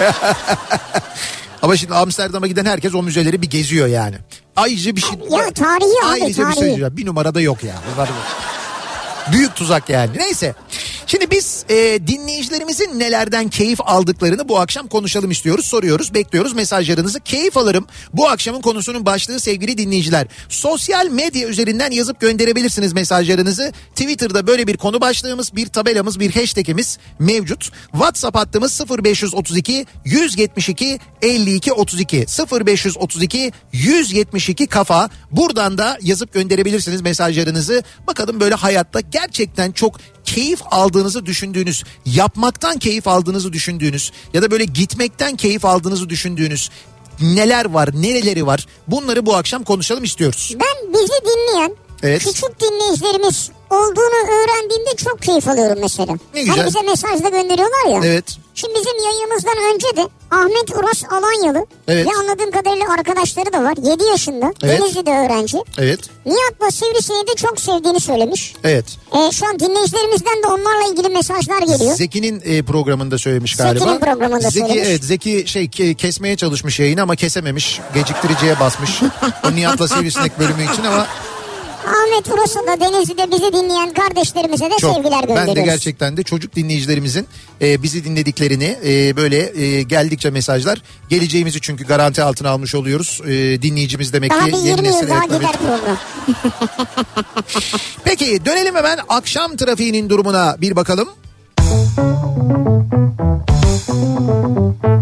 Ama şimdi Amsterdam'a giden herkes o müzeleri bir geziyor yani. Ayrıca bir şey... Ya tarihi abi, Ayrıca bir tarihi. şey diyeceğim. Bir numarada yok ya. Bunlar Büyük tuzak yani. Neyse. Şimdi biz e, dinleyicilerimizin nelerden keyif aldıklarını bu akşam konuşalım istiyoruz. Soruyoruz, bekliyoruz mesajlarınızı. Keyif alırım. Bu akşamın konusunun başlığı sevgili dinleyiciler. Sosyal medya üzerinden yazıp gönderebilirsiniz mesajlarınızı. Twitter'da böyle bir konu başlığımız, bir tabelamız, bir hashtagimiz mevcut. WhatsApp hattımız 0532 172 52 32 0532 172 kafa. Buradan da yazıp gönderebilirsiniz mesajlarınızı. Bakalım böyle hayatta gerçekten çok keyif aldığınızı düşündüğünüz, yapmaktan keyif aldığınızı düşündüğünüz ya da böyle gitmekten keyif aldığınızı düşündüğünüz neler var, nereleri var? Bunları bu akşam konuşalım istiyoruz. Ben bizi dinleyen Evet. küçük dinleyicilerimiz olduğunu öğrendiğimde çok keyif alıyorum mesela. Ne güzel. Hani bize mesaj da gönderiyorlar ya. Evet. Şimdi bizim yayınımızdan önce de Ahmet Uras Alanyalı Evet. ve anladığım kadarıyla arkadaşları da var. 7 yaşında. Evet. Denizli'de öğrenci. Evet. Nihat'la Sivrisineği de çok sevdiğini söylemiş. Evet. E, şu an dinleyicilerimizden de onlarla ilgili mesajlar geliyor. Zeki'nin e, programında söylemiş galiba. Zeki'nin programında Zeki, söylemiş. Evet Zeki şey ke- kesmeye çalışmış yayını ama kesememiş. Geciktiriciye basmış. [LAUGHS] o Nihat'la Sivrisinek bölümü için ama Ahmet Uras'a da Denizli'de bizi dinleyen kardeşlerimize de çok. sevgiler gönderiyoruz. Ben de gerçekten de çocuk dinleyicilerimizin e, bizi dinlediklerini e, böyle e, geldikçe mesajlar geleceğimizi çünkü garanti altına almış oluyoruz. E, dinleyicimiz demek Daha ki bir 20 yeni yıl nesil daha gider program. [LAUGHS] Peki dönelim hemen akşam trafiğinin durumuna bir bakalım. Kafa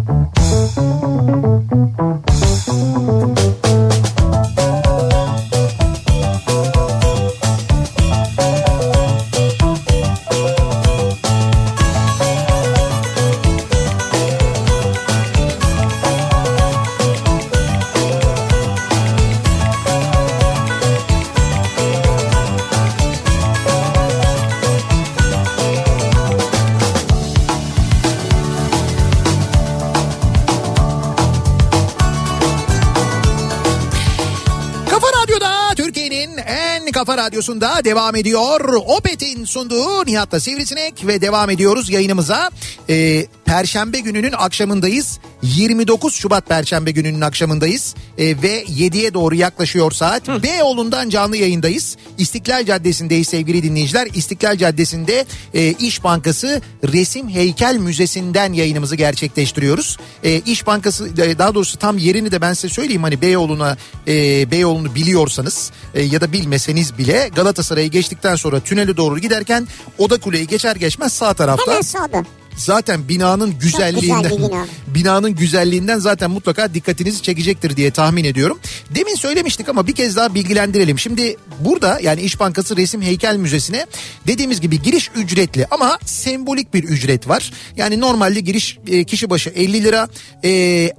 radyosunda devam ediyor. Opet'in sunduğu Nihat'la Sivrisinek ve devam ediyoruz yayınımıza. Ee, Perşembe gününün akşamındayız. 29 Şubat Perşembe gününün akşamındayız. Ee, ve 7'ye doğru yaklaşıyor saat. Beyoğlu'ndan canlı yayındayız. İstiklal Caddesi'ndeyiz sevgili dinleyiciler. İstiklal Caddesi'nde e, İş Bankası Resim Heykel Müzesi'nden yayınımızı gerçekleştiriyoruz. E, İş Bankası e, daha doğrusu tam yerini de ben size söyleyeyim hani Beyoğlu'na e, Beyoğlu'nu biliyorsanız e, ya da bilmeseniz bile Galatasaray'ı geçtikten sonra tünele doğru giderken Oda Kule'yi geçer geçmez sağ tarafta Hemen sağda. Zaten binanın güzelliğinden güzel bina. [LAUGHS] binanın güzelliğinden zaten mutlaka dikkatinizi çekecektir diye tahmin ediyorum. Demin söylemiştik ama bir kez daha bilgilendirelim. Şimdi burada yani İş Bankası Resim Heykel Müzesi'ne dediğimiz gibi giriş ücretli ama sembolik bir ücret var. Yani normalde giriş e, kişi başı 50 lira. E,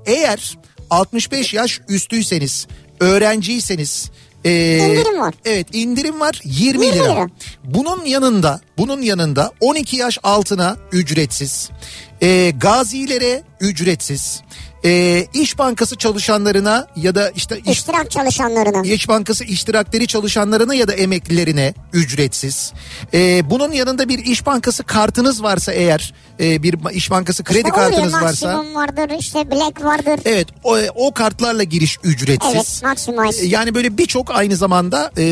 eğer 65 yaş üstüyseniz, öğrenciyseniz e, İndirim var. Evet indirim var 20, 20 lira. lira. Bunun yanında bunun yanında 12 yaş altına ücretsiz. E, gazilere ücretsiz. E, İş Bankası çalışanlarına ya da işte iş, İştirak çalışanlarına. İş Bankası iştirakleri çalışanlarına ya da emeklilerine ücretsiz. Ee, bunun yanında bir İş Bankası kartınız varsa eğer e, bir İş Bankası kredi İşte kartınız varsa Maksimum vardır işte Black vardır. evet o, o kartlarla giriş ücretsiz. Evet Maximize. Ee, Yani böyle birçok aynı zamanda e,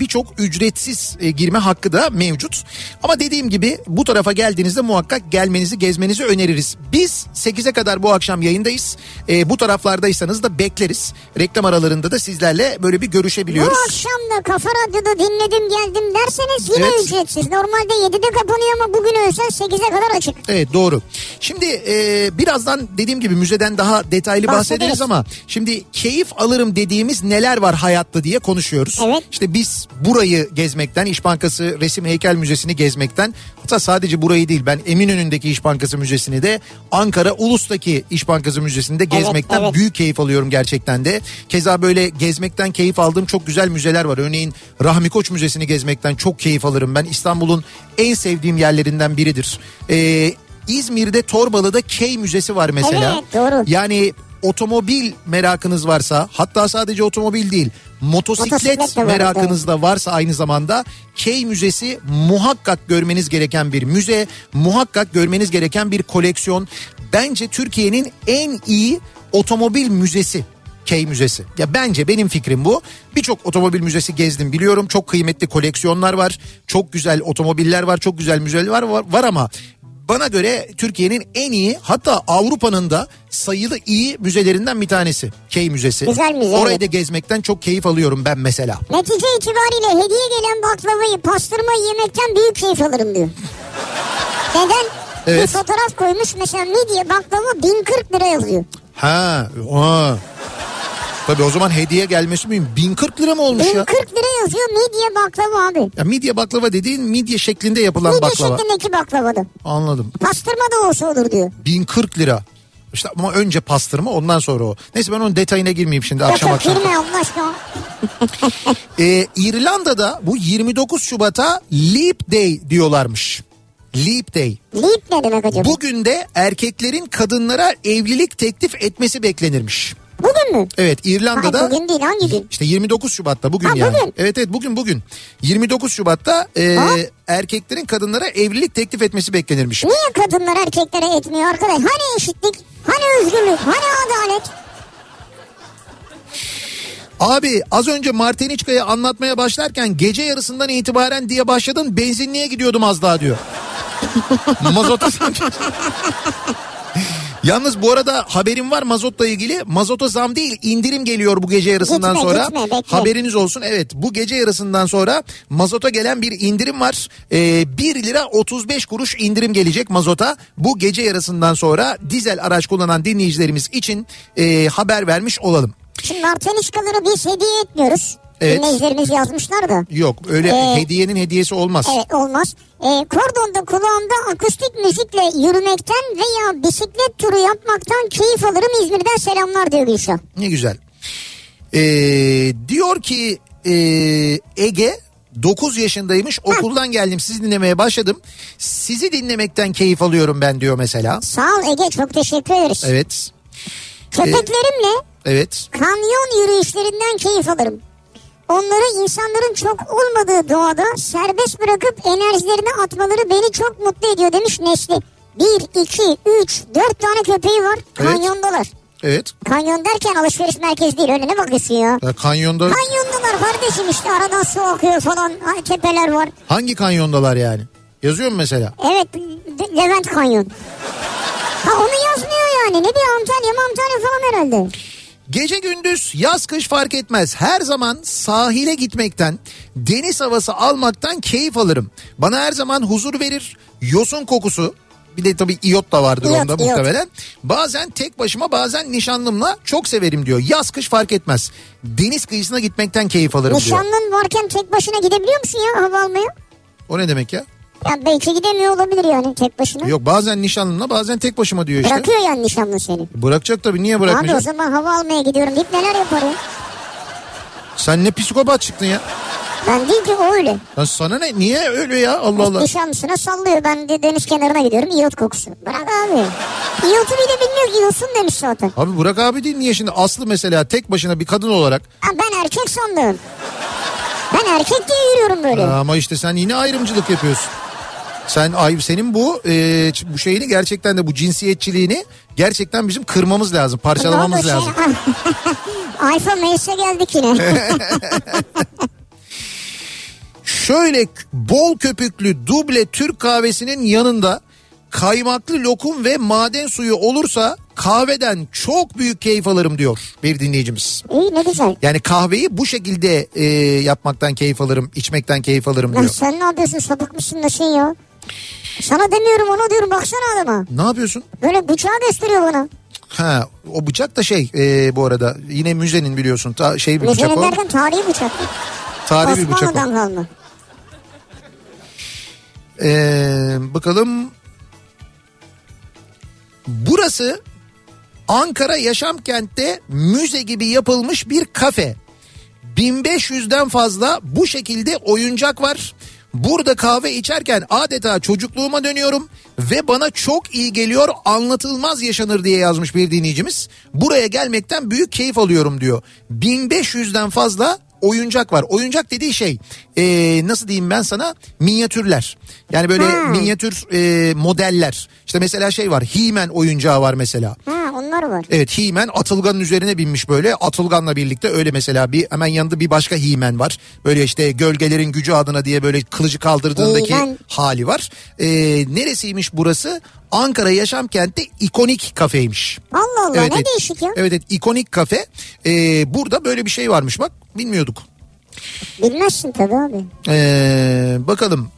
birçok ücretsiz e, girme hakkı da mevcut. Ama dediğim gibi bu tarafa geldiğinizde muhakkak gelmenizi gezmenizi öneririz. Biz 8'e kadar bu akşam yayındayız. E, bu taraflardaysanız da bekleriz. Reklam aralarında da sizlerle böyle bir görüşebiliyoruz. Bu akşam da Kafa Radyo'da dinledim geldim derseniz yine Evet. ücretsiz. Normalde 7'de kapanıyor ama bugün özel 8'e kadar açık. Evet doğru. Şimdi e, birazdan dediğim gibi müzeden daha detaylı bahsederiz Bahsederiz. ama şimdi keyif alırım dediğimiz neler var hayatta diye konuşuyoruz. Evet. İşte biz burayı gezmekten, İş Bankası Resim Heykel Müzesi'ni gezmekten hatta sadece burayı değil ben Eminönü'ndeki İş Bankası Müzesi'ni de Ankara Ulus'taki İş Bankası Müzesi'ni de gezmekten evet. büyük keyif alıyorum gerçekten de. Keza böyle gezmekten keyif aldığım çok güzel müzeler var. Örneğin Rahmi Koç Müzesi'ni gezmekten çok keyif alırım. Ben İstanbul'un en sevdiğim yerlerinden biridir. Ee, İzmir'de Torbalı'da Key Müzesi var mesela. Evet, doğru. Yani otomobil merakınız varsa hatta sadece otomobil değil motosiklet, Motosiklet de merakınız da varsa aynı zamanda Key Müzesi muhakkak görmeniz gereken bir müze, muhakkak görmeniz gereken bir koleksiyon. Bence Türkiye'nin en iyi otomobil müzesi. Key Müzesi. Ya bence benim fikrim bu. Birçok otomobil müzesi gezdim biliyorum. Çok kıymetli koleksiyonlar var. Çok güzel otomobiller var. Çok güzel müzeler var, var, var ama bana göre Türkiye'nin en iyi hatta Avrupa'nın da sayılı iyi müzelerinden bir tanesi. Key Müzesi. Güzel müze, Orayı da gezmekten çok keyif alıyorum ben mesela. Netice itibariyle hediye gelen baklavayı pastırma yemekten büyük keyif alırım diyor. [LAUGHS] Neden? Evet. Bir fotoğraf koymuş mesela midye baklava 1040 lira yazıyor. Ha, aa. Tabii o zaman hediye gelmesi mühim. 1040 lira mı olmuş ya? 1040 lira yazıyor midye baklava abi. ya? Midye baklava dediğin midye şeklinde yapılan Midye baklava. şeklindeki baklavada. Anladım. Pastırma da olsa olur diyor. 1040 lira. İşte ama önce pastırma ondan sonra o. Neyse ben onun detayına girmeyeyim şimdi akşam Yok akşam. yok girme Allah aşkına. [LAUGHS] Ee, İrlanda'da bu 29 Şubat'a Leap Day diyorlarmış. Leap Day. Leap ne demek acaba? Bugün de erkeklerin kadınlara evlilik teklif etmesi beklenirmiş. Bugün mü? Evet İrlanda'da Hayır bugün değil hangi gün? işte 29 Şubat'ta bugün Ha, yani. bugün. Evet evet bugün bugün. 29 Şubat'ta e, Ha? erkeklerin kadınlara evlilik teklif etmesi beklenirmiş. Niye kadınlar erkeklere etmiyor arkadaş? Hani eşitlik? Hani özgürlük? Hani adalet? Abi az önce Martiniçka'yı anlatmaya başlarken gece yarısından itibaren diye başladın benzinliğe gidiyordum az daha diyor. [LAUGHS] Mazota Yalnız bu arada haberim var mazotla ilgili. Mazota zam değil indirim geliyor bu gece yarısından Gitme, sonra. gitme, bekle. Haberiniz olsun. Evet bu gece yarısından sonra mazota gelen bir indirim var. Ee, 1 lira 35 kuruş indirim gelecek mazota. Bu gece yarısından sonra dizel araç kullanan dinleyicilerimiz için e, haber vermiş olalım. Şimdi Martenişkaları biz hediye etmiyoruz. Evet. Dinleyicilerimiz yazmışlar da. Yok öyle Ee, hediyenin hediyesi olmaz. Evet olmaz. Ee, kordonda kulağımda akustik müzikle yürümekten veya bisiklet turu yapmaktan keyif alırım İzmir'den selamlar diyor Gülşah. Ne güzel. Ee, diyor ki e, Ege 9 yaşındaymış okuldan geldim sizi dinlemeye başladım. Sizi dinlemekten keyif alıyorum ben diyor mesela. Sağ ol Ege çok teşekkür ederiz. Evet. Köpeklerimle Evet. kamyon yürüyüşlerinden keyif alırım. Onları insanların çok olmadığı doğada serbest bırakıp enerjilerini atmaları beni çok mutlu ediyor demiş Nesli. Bir, iki, üç, dört tane köpeği var. Evet. Kanyondalar. Evet. Kanyon derken alışveriş merkezi değil önüne bakıyorsun ya. Ya kanyonda Kanyondalar kardeşim işte aradan su akıyor falan tepeler var. hangi kanyondalar yani? Yazıyor mu mesela? Evet Levent Kanyon. Ha onu yazmıyor yani ne bir Antalya Antalya falan herhalde. Gece gündüz yaz kış fark etmez. Her zaman sahile gitmekten, deniz havası almaktan keyif alırım. Bana her zaman huzur verir. Yosun kokusu bir de tabii iyot da vardır İyot, onda iyot. muhtemelen. Bazen tek başıma bazen nişanlımla çok severim diyor. Yaz kış fark etmez. Deniz kıyısına gitmekten keyif alırım diyor. Nişanlın varken tek başına gidebiliyor musun ya hava almaya? O ne demek ya? Ya belki gidemiyor olabilir yani tek başına. Yok bazen nişanlımla bazen tek başıma diyor işte. Bırakıyor yani nişanlı seni. Bırakacak tabii niye Abi o bırakmayacak? zaman hava almaya gidiyorum deyip neler yapar ya? Sen ne psikopat çıktın ya. Ben değil ki o öyle. Lan sana ne? Niye öyle ya? Allah Allah. Nişanlısına sallıyor. Ben de deniz kenarına gidiyorum. İyot kokusu. Bırak abi. İyotu bile bilmiyor ki yosun demiş zaten. Abi Burak abi değil niye şimdi Aslı mesela tek başına bir kadın olarak Ha, ben erkek sandım. Ben erkek diye yürüyorum böyle. ama işte sen yine ayrımcılık yapıyorsun. Sen ay senin bu e, bu şeyini gerçekten de bu cinsiyetçiliğini gerçekten bizim kırmamız lazım, parçalamamız oldu lazım. Şey, [LAUGHS] iPhone Mails'e geldik yine. [LAUGHS] Şöyle bol köpüklü duble Türk kahvesinin yanında kaymaklı lokum ve maden suyu olursa kahveden çok büyük keyif alırım diyor bir dinleyicimiz. İyi ne güzel. Yani kahveyi bu şekilde e, yapmaktan keyif alırım, içmekten keyif alırım diyor. sen ne yapıyorsun sapık mısın da şey ya. Sana demiyorum ona diyorum baksana adama. Ne yapıyorsun? Böyle bıçağı gösteriyor bana. Ha o bıçak da şey e, bu arada yine müzenin biliyorsun ta, şey bir bıçak Müzenin o. derken tarihi bıçak. Tarihi bir bıçak. Osmanlı'dan kalma. Ee, bakalım. Burası Ankara Yaşam Kent'te müze gibi yapılmış bir kafe. 1500'den fazla bu şekilde oyuncak var. Burada kahve içerken adeta çocukluğuma dönüyorum ve bana çok iyi geliyor anlatılmaz yaşanır diye yazmış bir dinleyicimiz. Buraya gelmekten büyük keyif alıyorum diyor. 1500'den fazla oyuncak var. Oyuncak dediği şey e, nasıl diyeyim ben sana minyatürler. Yani böyle Hmm. minyatür e, modeller. İşte mesela şey var He-Man oyuncağı var mesela. Ha onlar var. Evet He-Man Atılgan'ın üzerine binmiş böyle. Atılgan'la birlikte öyle mesela bir hemen yanında bir başka He-Man var. Böyle işte gölgelerin gücü adına diye böyle kılıcı kaldırdığındaki He-Man. hali var. Ee, neresiymiş burası? Ankara Yaşam Kent'te ikonik kafeymiş. Allah Allah Evet, ne evet. değişik ya. Evet evet ikonik kafe. Ee, burada böyle bir şey varmış bak bilmiyorduk. Bilmezsin tabii abi. Ee, bakalım.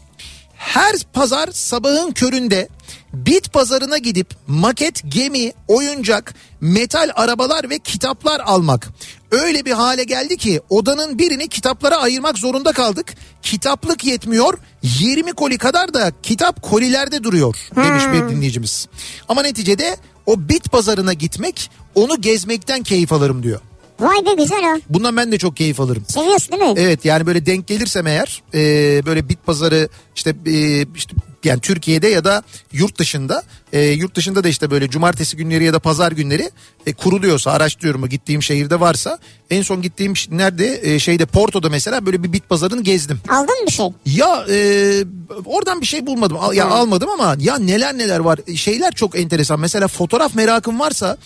Her pazar sabahın köründe bit pazarına gidip maket, gemi, oyuncak, metal arabalar ve kitaplar almak. Öyle bir hale geldi ki odanın birini kitaplara ayırmak zorunda kaldık. Kitaplık yetmiyor. 20 koli kadar da kitap kolilerde duruyor demiş bir dinleyicimiz. Ama neticede o bit pazarına gitmek onu gezmekten keyif alırım diyor. Vay be güzel ha. Bundan ben de çok keyif alırım. Seviyorsun değil mi? Evet yani böyle denk gelirsem eğer e, böyle bit pazarı işte, e, işte yani Türkiye'de ya da yurt dışında e, yurt dışında da işte böyle cumartesi günleri ya da pazar günleri e, kuruluyorsa araştırıyorum gittiğim şehirde varsa en son gittiğim nerede e, şeyde Porto'da mesela böyle bir bit pazarını gezdim. Aldın mı bir şey? Ya e, oradan bir şey bulmadım. Al- Ya almadım ama ya neler neler var. Şeyler çok enteresan. Mesela fotoğraf merakın varsa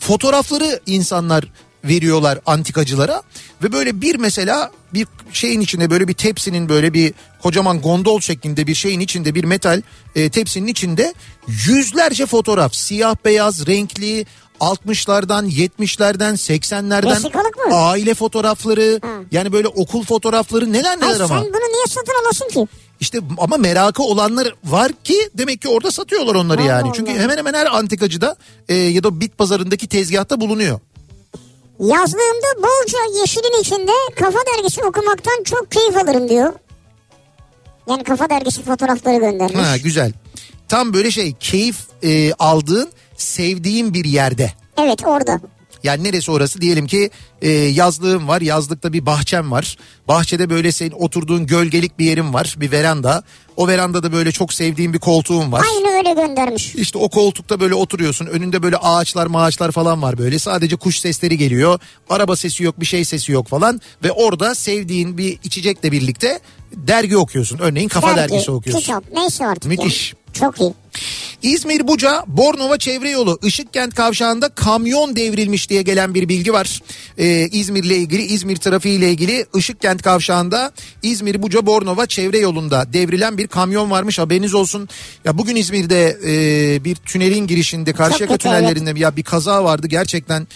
fotoğrafları insanlar veriyorlar antikacılara ve böyle bir mesela bir şeyin içinde böyle bir tepsinin böyle bir kocaman gondol şeklinde bir şeyin içinde bir metal e, tepsinin içinde yüzlerce fotoğraf siyah beyaz renkli 60'lardan 70'lerden 80'lerden Vesikalık mı? aile fotoğrafları yani böyle okul fotoğrafları neler neler sen ama. bunu niye satın alasın ki? İşte ama merakı olanlar var ki demek ki orada satıyorlar onları Allah yani. Çünkü hemen hemen her antikacıda e, ya da bit pazarındaki tezgahta bulunuyor. Yazlığımda bolca yeşilin içinde kafa dergisi okumaktan çok keyif alırım diyor. Yani kafa dergisi fotoğrafları göndermiş. Ha güzel. Tam böyle şey keyif e, aldığın sevdiğin bir yerde. Evet orada. Yani neresi orası diyelim ki e, yazlığım var yazlıkta bir bahçem var. Bahçede böyle senin oturduğun gölgelik bir yerim var bir veranda. O verandada böyle çok sevdiğin bir koltuğum var. Aynı öyle göndermiş. İşte o koltukta böyle oturuyorsun. Önünde böyle ağaçlar maaçlar falan var böyle. Sadece kuş sesleri geliyor. Araba sesi yok bir şey sesi yok falan. Ve orada sevdiğin bir içecekle birlikte dergi okuyorsun. Örneğin Kafa Dergi, Dergisi okuyorsun. Kitap neyse artık. Müthiş. ya. Çok iyi. İzmir Buca Bornova çevre yolu Işıkkent kavşağında kamyon devrilmiş diye gelen bir bilgi var. Ee, İzmir'le ilgili İzmir trafiğiyle ilgili Işıkkent kavşağında İzmir Buca Bornova çevre yolunda devrilen bir kamyon varmış. Haberiniz olsun. Ya bugün İzmir'de e, bir tünelin girişinde Karşıyaka tünellerinde ya bir kaza vardı. Gerçekten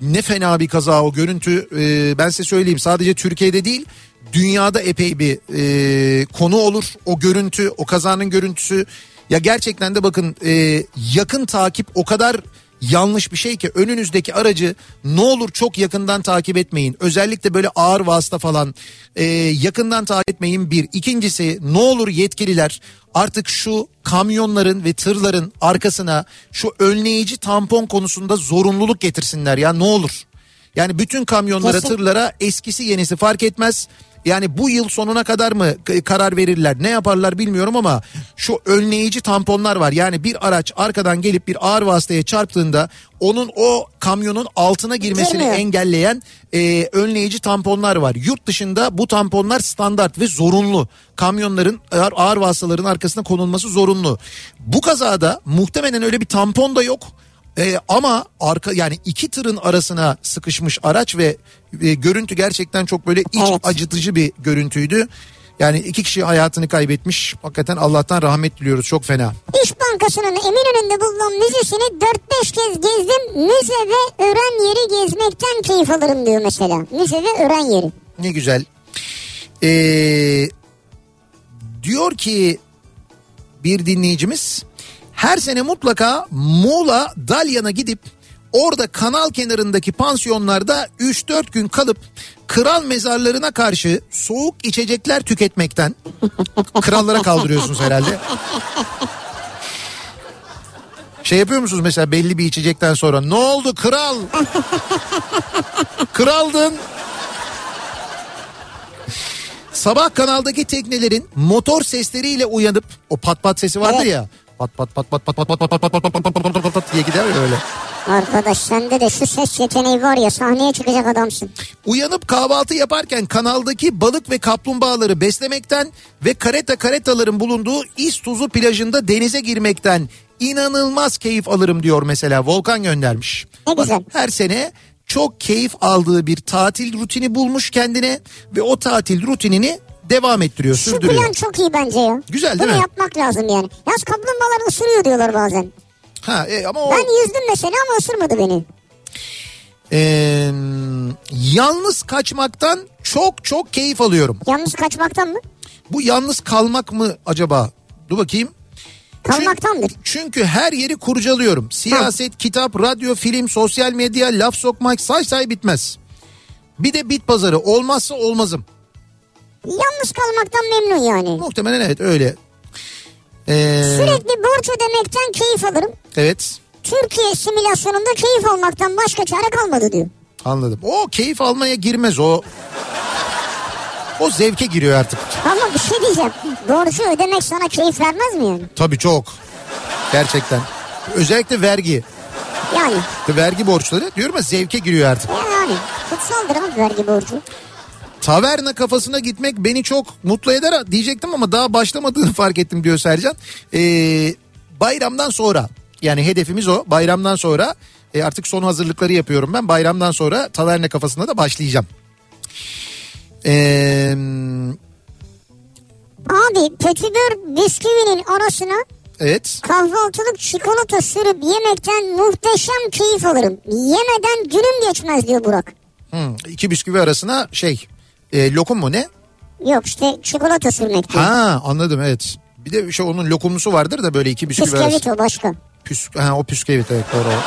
ne fena bir kaza o görüntü. Ee, ben size söyleyeyim sadece Türkiye'de değil dünyada epey bir e, konu olur o görüntü o kazanın görüntüsü ya gerçekten de bakın e, yakın takip o kadar yanlış bir şey ki önünüzdeki aracı ne olur çok yakından takip etmeyin. Özellikle böyle ağır vasıta falan e, yakından takip etmeyin bir. İkincisi ne olur yetkililer artık şu kamyonların ve tırların arkasına şu önleyici tampon konusunda zorunluluk getirsinler ya ne olur. Yani bütün kamyonlara Kesin. tırlara eskisi yenisi fark etmez. Yani bu yıl sonuna kadar mı karar verirler ne yaparlar bilmiyorum ama şu önleyici tamponlar var. Yani bir araç arkadan gelip bir ağır vasıtaya çarptığında onun o kamyonun altına girmesini engelleyen e, önleyici tamponlar var. Yurt dışında bu tamponlar standart ve zorunlu. Kamyonların ağır, ağır vasıtaların arkasına konulması zorunlu. Bu kazada muhtemelen öyle bir tampon da yok. Ee, ama arka yani iki tırın arasına sıkışmış araç ve e, görüntü gerçekten çok böyle iç Evet. acıtıcı bir görüntüydü. Yani iki kişi hayatını kaybetmiş. Hakikaten Allah'tan rahmet diliyoruz. Çok fena. İş Bankası'nın Eminönü'nde bulunan müzesini 4-5 kez gezdim. Müze ve öğren yeri gezmekten keyif alırım diyor mesela. Müze ve öğren yeri. Ne güzel. Ee, diyor ki bir dinleyicimiz her sene mutlaka Muğla Dalyan'a gidip orada kanal kenarındaki pansiyonlarda 3-4 gün kalıp kral mezarlarına karşı soğuk içecekler tüketmekten [LAUGHS] krallara kaldırıyorsunuz herhalde. Şey yapıyor musunuz mesela belli bir içecekten sonra ne oldu kral? Kraldın. Sabah kanaldaki teknelerin motor sesleriyle uyanıp o pat pat sesi vardır Evet. ya. Pat pat pat pat pat pat pat pat pat pat pat pat pat pat pat pat pat diye gider ya öyle. Arkadaş sende de şu ses yeteneği var ya sahneye çıkacak adamsın. Uyanıp kahvaltı yaparken kanaldaki balık ve kaplumbağaları beslemekten ve kareta karetaların bulunduğu İztuzu plajında denize girmekten inanılmaz keyif alırım diyor mesela Volkan göndermiş. Ne güzel. Her sene çok keyif aldığı bir tatil rutini bulmuş kendine ve o tatil rutinini devam ettiriyor, Şu sürdürüyor. plan çok iyi bence ya. Güzel değil Bunu mi? yapmak lazım yani. Yaz kaplumbağalar ısırıyor diyorlar bazen. Ha, e, ama o Ben yüzdüm mesela ama ısırmadı beni. e, yalnız kaçmaktan çok çok keyif alıyorum. Yalnız kaçmaktan mı? Bu yalnız kalmak mı acaba? Dur bakayım. Kalmaktandır. Çünkü her yeri kurcalıyorum. Siyaset, kitap, radyo, film, sosyal medya, laf sokmak say say bitmez. Bir de bit pazarı olmazsa olmazım. Yalnız kalmaktan memnun yani. Muhtemelen evet öyle. Ee, Sürekli borç ödemekten keyif alırım. evet Türkiye simülasyonunda keyif almaktan başka çare kalmadı diyor. anladım. O keyif almaya girmez o. O zevke giriyor artık. Ama bir şey diyeceğim. Borcu ödemek sana keyif vermez mi yani? Tabii çok. Gerçekten. Özellikle vergi. Yani. Vergi borçları diyorum ya zevke giriyor artık. Yani. Kutsaldır ama vergi borcu. Taverna kafasına gitmek beni çok mutlu eder diyecektim ama daha başlamadığını [LAUGHS] fark ettim diyor Sercan. Ee, bayramdan sonra yani hedefimiz o. Bayramdan sonra e, artık son hazırlıkları yapıyorum ben. Bayramdan sonra taverna kafasına da başlayacağım. Ee, Abi petibör bisküvinin arasına evet. kahvaltılık çikolata sürüp yemekten muhteşem keyif alırım. Yemeden günüm geçmez diyor Burak. Hmm, iki bisküvi arasına şey e, lokum mu ne? Yok işte çikolata sürmek diyor. Ha anladım evet. Bir de şey onun lokumlusu vardır da böyle iki bisküvi arasında. Bisküvit o başka. Püs, ha, o püskevit evet doğru. o.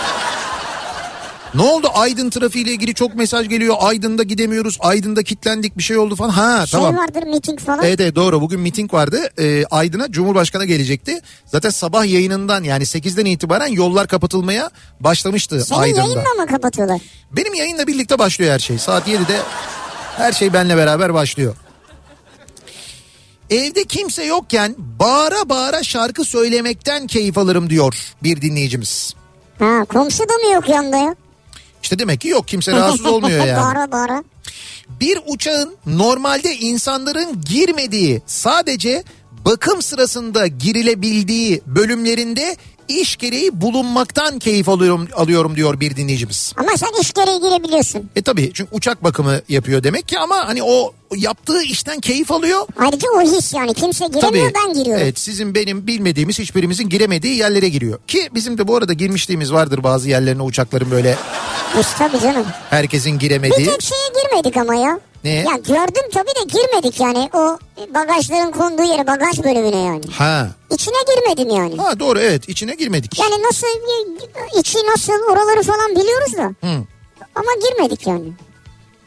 Ne oldu Aydın trafiğiyle ilgili çok mesaj geliyor. Aydın'da gidemiyoruz. Aydın'da kilitlendik bir şey oldu falan. Ha Şey tamam. vardır miting falan. Evet, evet doğru bugün miting vardı. Ee, Aydın'a Cumhurbaşkanı gelecekti. Zaten sabah yayınından yani 8'den itibaren yollar kapatılmaya başlamıştı Senin Aydın'da. yayınla mı kapatıyorlar? Benim yayınla birlikte başlıyor her şey. Saat 7'de her şey benle beraber başlıyor. Evde kimse yokken bağıra bağıra şarkı söylemekten keyif alırım diyor bir dinleyicimiz. Ha komşu da mı yok yanında ya? İşte demek ki yok kimse rahatsız olmuyor yani. [LAUGHS] bağıra bağıra. Bir uçağın normalde insanların girmediği sadece bakım sırasında girilebildiği bölümlerinde iş gereği bulunmaktan keyif alıyorum, alıyorum diyor bir dinleyicimiz. Ama sen iş gereği girebiliyorsun. E tabii çünkü uçak bakımı yapıyor demek ki ama hani o yaptığı işten keyif alıyor. Ayrıca o his yani kimse giremiyor ben giriyorum. Evet sizin benim bilmediğimiz hiçbirimizin giremediği yerlere giriyor. Ki bizim de bu arada girmişliğimiz vardır bazı yerlerine uçakların böyle Biz tabii canım. herkesin Bir giremediği. tek şeye girmedik ama ya. Neye? Ya gördüm tabii de girmedik yani o bagajların konduğu yere bagaj bölümüne yani. Ha. İçine girmedim yani. Ha doğru evet içine girmedik. Yani nasıl içi nasıl oraları falan biliyoruz da. Hı. Ama girmedik yani.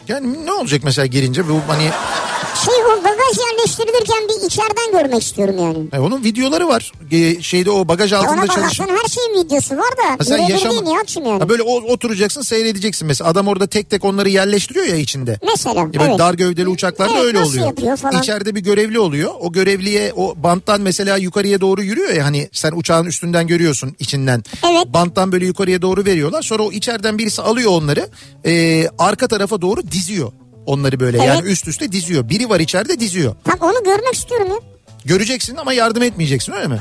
Yani ne olacak mesela girince? Bu hani Şey o bagaj yerleştirilirken bir içeriden görmek istiyorum yani. e, onun videoları var. E, şeyde o bagaj Ya altında ona çalışan. bakarsan her şeyin videosu var da. Birebir yaşam... değil Nihat'cığım yani. Ha böyle o- oturacaksın seyredeceksin mesela. Adam orada tek tek onları yerleştiriyor ya içinde. Mesela Ya böyle evet. dar gövdeli uçaklarda Evet, öyle nasıl oluyor. yapıyor falan. İçeride bir görevli oluyor. O görevliye o banttan mesela yukarıya doğru yürüyor ya hani sen uçağın üstünden görüyorsun içinden. Evet. Banttan böyle yukarıya doğru veriyorlar. Sonra o içeriden birisi alıyor onları. e, arka tarafa doğru diziyor. Onları böyle Evet. yani üst üste diziyor. Biri var içeride diziyor. Tam onu görmek istiyorum ya. Göreceksin ama yardım etmeyeceksin öyle mi?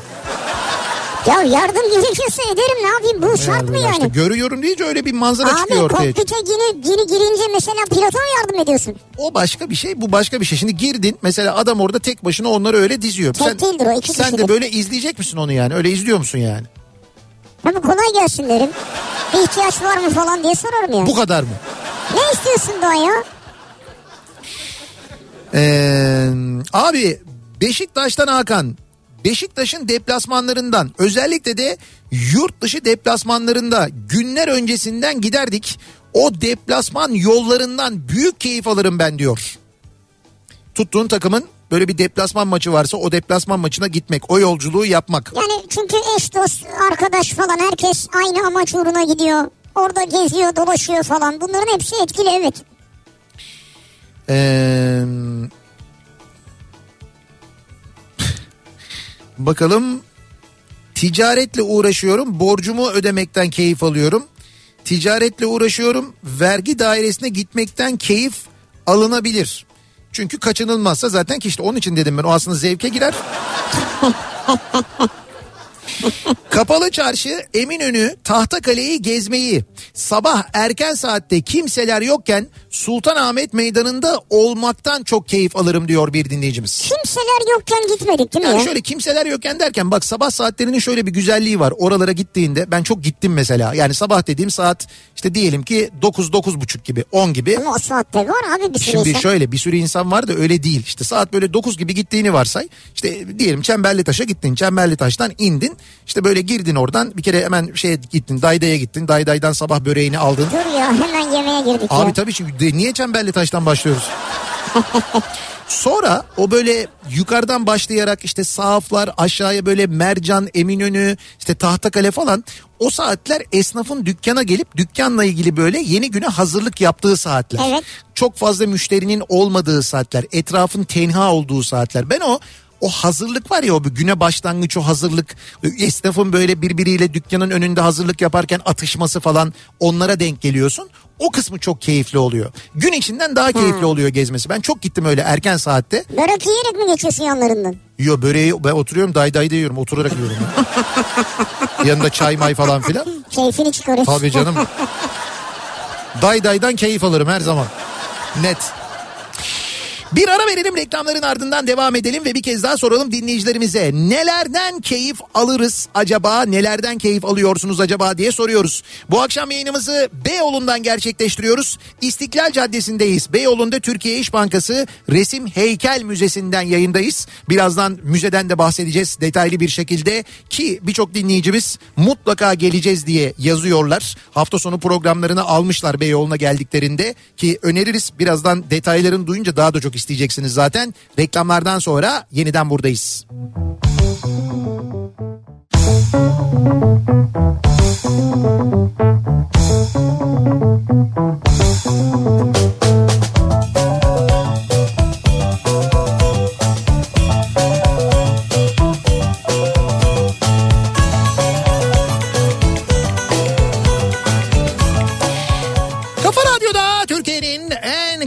Ya yardım gerekiyorsa ederim ne yapayım bu şart mı Ya yani? işte görüyorum deyince öyle bir manzara çıkıyor Abi ortaya. kokpite giri, giri girince mesela pilota mı yardım ediyorsun? O başka bir şey bu başka bir şey. Şimdi girdin mesela adam orada tek başına onları öyle diziyor. Tek değildir o, iki Sen de böyle izleyecek misin onu yani? Öyle izliyor musun yani? Abi kolay gelsin derim. Bir ihtiyaç var mı falan diye sorarım yani. Bu kadar mı? Ne istiyorsun daha ya? Ee, abi Beşiktaş'tan Hakan. Beşiktaş'ın deplasmanlarından özellikle de yurt dışı deplasmanlarında günler öncesinden giderdik. O deplasman yollarından büyük keyif alırım ben diyor. Tuttuğun takımın böyle bir deplasman maçı varsa o deplasman maçına gitmek, o yolculuğu yapmak. Yani çünkü eş dost arkadaş falan herkes aynı amaç uğruna gidiyor. Orada geziyor dolaşıyor falan bunların hepsi etkili evet. Ee, bakalım ticaretle uğraşıyorum borcumu ödemekten keyif alıyorum. Ticaretle uğraşıyorum vergi dairesine gitmekten keyif alınabilir. Çünkü kaçınılmazsa zaten ki işte onun için dedim ben o aslında zevke girer. [LAUGHS] Kapalı çarşı, Eminönü, Tahtakale'yi gezmeyi, sabah erken saatte kimseler yokken Sultanahmet Meydanı'nda olmaktan çok keyif alırım diyor bir dinleyicimiz. Kimseler yokken gitmedik değil mi Yani ya? şöyle kimseler yokken derken bak sabah saatlerinin şöyle bir güzelliği var. Oralara gittiğinde ben çok gittim mesela. Yani sabah dediğim saat işte diyelim ki 9 buçuk gibi 10 gibi. Ama o saatte var abi bir sürü Şimdi insan. şöyle bir sürü insan var da öyle değil. İşte saat böyle 9 gibi gittiğini varsay. İşte diyelim Çemberli Taş'a gittin. Çemberli Taş'tan indin. İşte böyle girdin oradan. Bir kere hemen şeye gittin. Dayday'a gittin. Dayday'dan sabah böreğini aldın. Dur ya hemen yemeğe girdik Abi ya. tabii şimdi de- niye Çemberli Taş'tan başlıyoruz? Sonra o böyle yukarıdan başlayarak işte sahaflar aşağıya böyle Mercan, Eminönü, işte Tahtakale falan o saatler esnafın dükkana gelip dükkanla ilgili böyle yeni güne hazırlık yaptığı saatler. Evet. Çok fazla müşterinin olmadığı saatler, etrafın tenha olduğu saatler. Ben o o hazırlık var ya o bir güne başlangıç o hazırlık esnafın böyle birbiriyle dükkanın önünde hazırlık yaparken atışması falan onlara denk geliyorsun. O kısmı çok keyifli oluyor. Gün içinden daha keyifli oluyor gezmesi. Ben çok gittim öyle erken saatte. Börek yiyerek mi geçiyorsun yanlarından? Yiyor böreği ben oturuyorum day day da yiyorum oturarak yiyorum. ya. [LAUGHS] Yanında çay may falan filan. Keyfini çıkarıyorsun. Tabii canım. [LAUGHS] Day daydan keyif alırım her zaman. Net. Bir ara verelim reklamların ardından devam edelim ve bir kez daha soralım dinleyicilerimize. Nelerden keyif alırız acaba? Nelerden keyif alıyorsunuz acaba diye soruyoruz. Bu akşam yayınımızı Beyoğlu'ndan gerçekleştiriyoruz. İstiklal Caddesi'ndeyiz. Beyoğlu'nda Türkiye İş Bankası Resim Heykel Müzesi'nden yayındayız. Birazdan müzeden de bahsedeceğiz detaylı bir şekilde ki birçok dinleyicimiz mutlaka geleceğiz diye yazıyorlar. Hafta sonu programlarını almışlar Beyoğlu'na geldiklerinde ki öneririz. Birazdan detaylarını duyunca daha da çok isteyeceksiniz zaten. Reklamlardan sonra yeniden buradayız. Kafa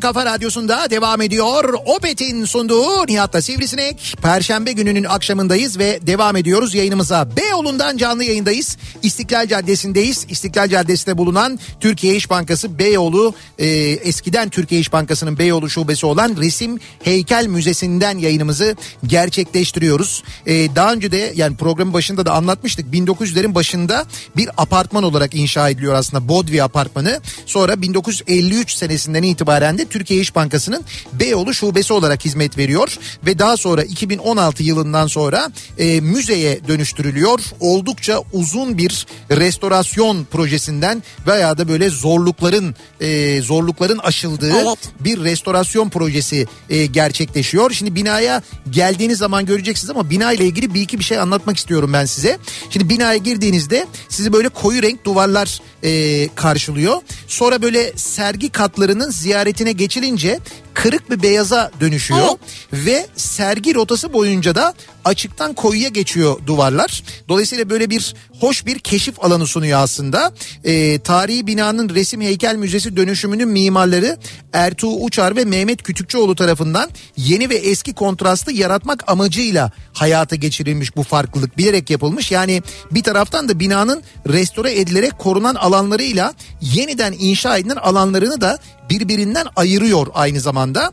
Kafa Radyosu'nda devam ediyor. Opet'in sunduğu Nihat'la Sivrisinek. Perşembe gününün akşamındayız ve devam ediyoruz yayınımıza. Beyoğlu'ndan canlı yayındayız. İstiklal Caddesi'ndeyiz. İstiklal Caddesi'nde bulunan Türkiye İş Bankası Beyoğlu, e, eskiden Türkiye İş Bankası'nın Beyoğlu şubesi olan Resim Heykel Müzesi'nden yayınımızı gerçekleştiriyoruz. E, daha önce de yani programın başında da anlatmıştık. 1900'lerin başında bir apartman olarak inşa ediliyor aslında. Bodvi Apartmanı. Sonra 1953 senesinden itibaren de Türkiye İş Bankası'nın Beyoğlu şubesi olarak hizmet veriyor ve daha sonra 2016 yılından sonra e, müzeye dönüştürülüyor. Oldukça uzun bir restorasyon projesinden veya da böyle zorlukların e, zorlukların aşıldığı Evet. bir restorasyon projesi e, gerçekleşiyor. Şimdi binaya geldiğiniz zaman göreceksiniz ama bina ile ilgili bir iki bir şey anlatmak istiyorum ben size. Şimdi binaya girdiğinizde sizi böyle koyu renk duvarlar e, karşılıyor. Sonra böyle sergi katlarının ziyaretine geçilince kırık bir beyaza dönüşüyor ve sergi rotası boyunca da açıktan koyuya geçiyor duvarlar. Dolayısıyla böyle bir hoş bir keşif alanı sunuyor aslında. Ee, tarihi binanın resim heykel müzesi dönüşümünün mimarları Ertuğ Uçar ve Mehmet Kütükçüoğlu tarafından yeni ve eski kontrastı yaratmak amacıyla hayata geçirilmiş bu farklılık bilerek yapılmış. Yani bir taraftan da binanın restore edilerek korunan alanlarıyla yeniden inşa edilen alanlarını da birbirinden ayırıyor aynı zamanda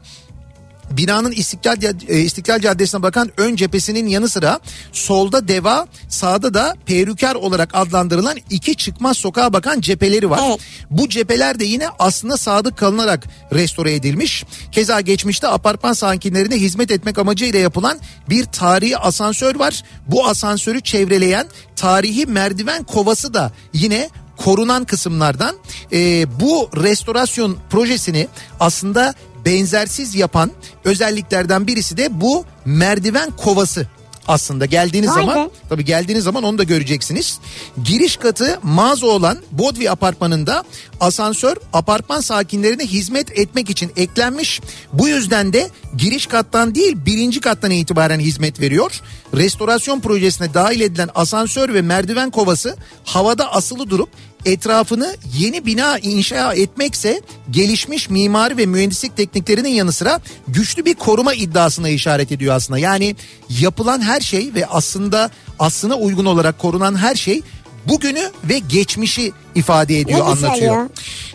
binanın İstiklal, e, İstiklal Caddesi'ne bakan ön cephesinin yanı sıra solda deva sağda da perükar olarak adlandırılan iki çıkmaz sokağa bakan cepheleri var. Evet. Bu cepheler de yine aslında sadık kalınarak restore edilmiş. Keza geçmişte apartman sakinlerine hizmet etmek amacıyla yapılan bir tarihi asansör var. Bu asansörü çevreleyen tarihi merdiven kovası da yine korunan kısımlardan. Ee, bu restorasyon projesini aslında benzersiz yapan özelliklerden birisi de bu merdiven kovası aslında geldiğiniz Vay zaman be. tabii geldiğiniz zaman onu da göreceksiniz. Giriş katı mağaza olan Bodvi apartmanında asansör apartman sakinlerine hizmet etmek için eklenmiş. Bu yüzden de giriş kattan değil birinci kattan itibaren hizmet veriyor. Restorasyon projesine dahil edilen asansör ve merdiven kovası havada asılı durup etrafını yeni bina inşa etmekse gelişmiş mimari ve mühendislik tekniklerinin yanı sıra güçlü bir koruma iddiasına işaret ediyor aslında. Yani yapılan her şey ve aslında aslına uygun olarak korunan her şey bugünü ve geçmişi ifade ediyor, Ne anlatıyor. ya.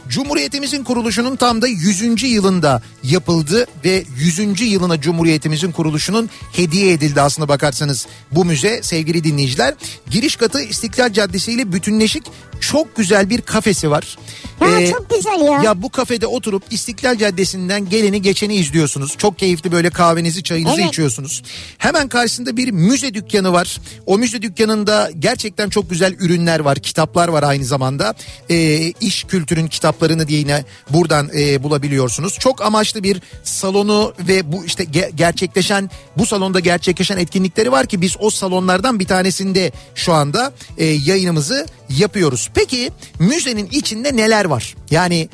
Cumhuriyetimizin kuruluşunun tam da 100. yılında yapıldı ve 100. yılına Cumhuriyetimizin kuruluşunun hediye edildi aslında bakarsanız bu müze sevgili dinleyiciler. Giriş katı İstiklal Caddesi ile bütünleşik çok güzel bir kafesi var. Ya Ee, çok güzel ya. ya bu kafede oturup İstiklal Caddesi'nden geleni geçeni izliyorsunuz. Çok keyifli böyle kahvenizi çayınızı Evet. içiyorsunuz. Hemen karşısında bir müze dükkanı var. O müze dükkanında gerçekten çok güzel ürünler var. Kitaplar var aynı zamanda. Ee, iş kültürün kitaplarını diye yine buradan e, bulabiliyorsunuz. Çok amaçlı bir salonu ve bu işte ge- gerçekleşen bu salonda gerçekleşen etkinlikleri var ki biz o salonlardan bir tanesinde şu anda e, yayınımızı yapıyoruz. Peki müzenin içinde neler var? Yani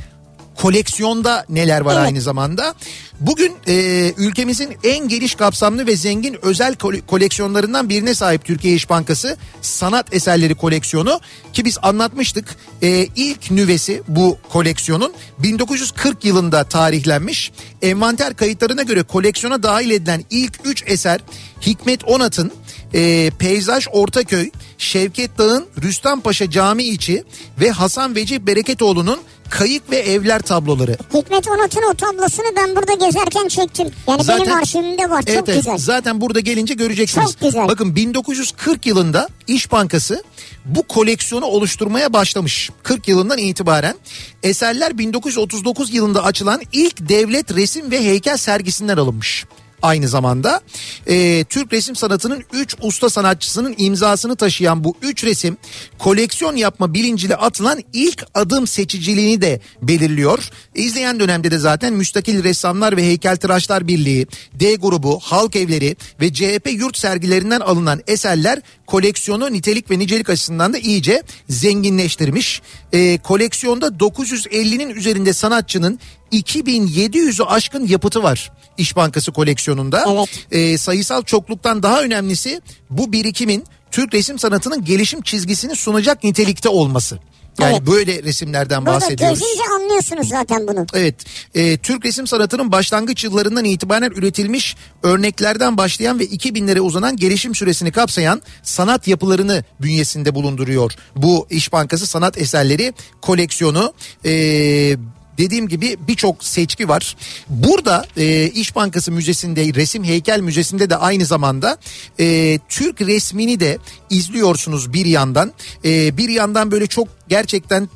koleksiyonda neler var Evet. aynı zamanda. Bugün e, ülkemizin en geniş kapsamlı ve zengin özel kole- koleksiyonlarından birine sahip Türkiye İş Bankası sanat eserleri koleksiyonu ki biz anlatmıştık. E, ilk nüvesi bu koleksiyonun 1940 yılında tarihlenmiş. Envanter kayıtlarına göre koleksiyona dahil edilen ilk 3 eser Hikmet Onat'ın e, Peyzaj Ortaköy, Şevket Dağ'ın Rüstempaşa Camii içi ve Hasan Vecih Bereketoğlu'nun Kayık ve Evler tabloları. Hikmet Onat'ın o tablosunu ben burada gezerken çektim. Yani Zaten- benim arşivimde var. Evet, çok evet. güzel. Zaten burada gelince göreceksiniz. Çok güzel. Bakın 1940 yılında İş Bankası bu koleksiyonu oluşturmaya başlamış. 40 yılından itibaren eserler 1939 yılında açılan ilk devlet resim ve heykel sergisinden alınmış. Aynı zamanda e, Türk resim sanatının 3 usta sanatçısının imzasını taşıyan bu 3 resim koleksiyon yapma bilinciyle atılan ilk adım seçiciliğini de belirliyor. İzleyen dönemde de zaten Müstakil Ressamlar ve Heykeltıraşlar Birliği, D grubu, Halk Evleri ve CHP yurt sergilerinden alınan eserler koleksiyonu nitelik ve nicelik açısından da iyice zenginleştirmiş. E, koleksiyonda 950'nin üzerinde sanatçının 2700'ü aşkın yapıtı var İş Bankası koleksiyonunda. Evet. E, sayısal çokluktan daha önemlisi bu birikimin Türk resim sanatının gelişim çizgisini sunacak nitelikte olması. Yani Evet. böyle resimlerden Burada bahsediyoruz. gezince anlıyorsunuz zaten bunu. Evet, e, Türk resim sanatının başlangıç yıllarından itibaren üretilmiş örneklerden başlayan ve 2000'lere uzanan gelişim süresini kapsayan sanat yapılarını bünyesinde bulunduruyor. Bu İş Bankası sanat eserleri koleksiyonu. E, Dediğim gibi birçok seçki var. Burada e, İş Bankası Müzesi'nde, Resim Heykel Müzesi'nde de aynı zamanda e, Türk resmini de izliyorsunuz bir yandan. E, bir yandan böyle çok gerçekten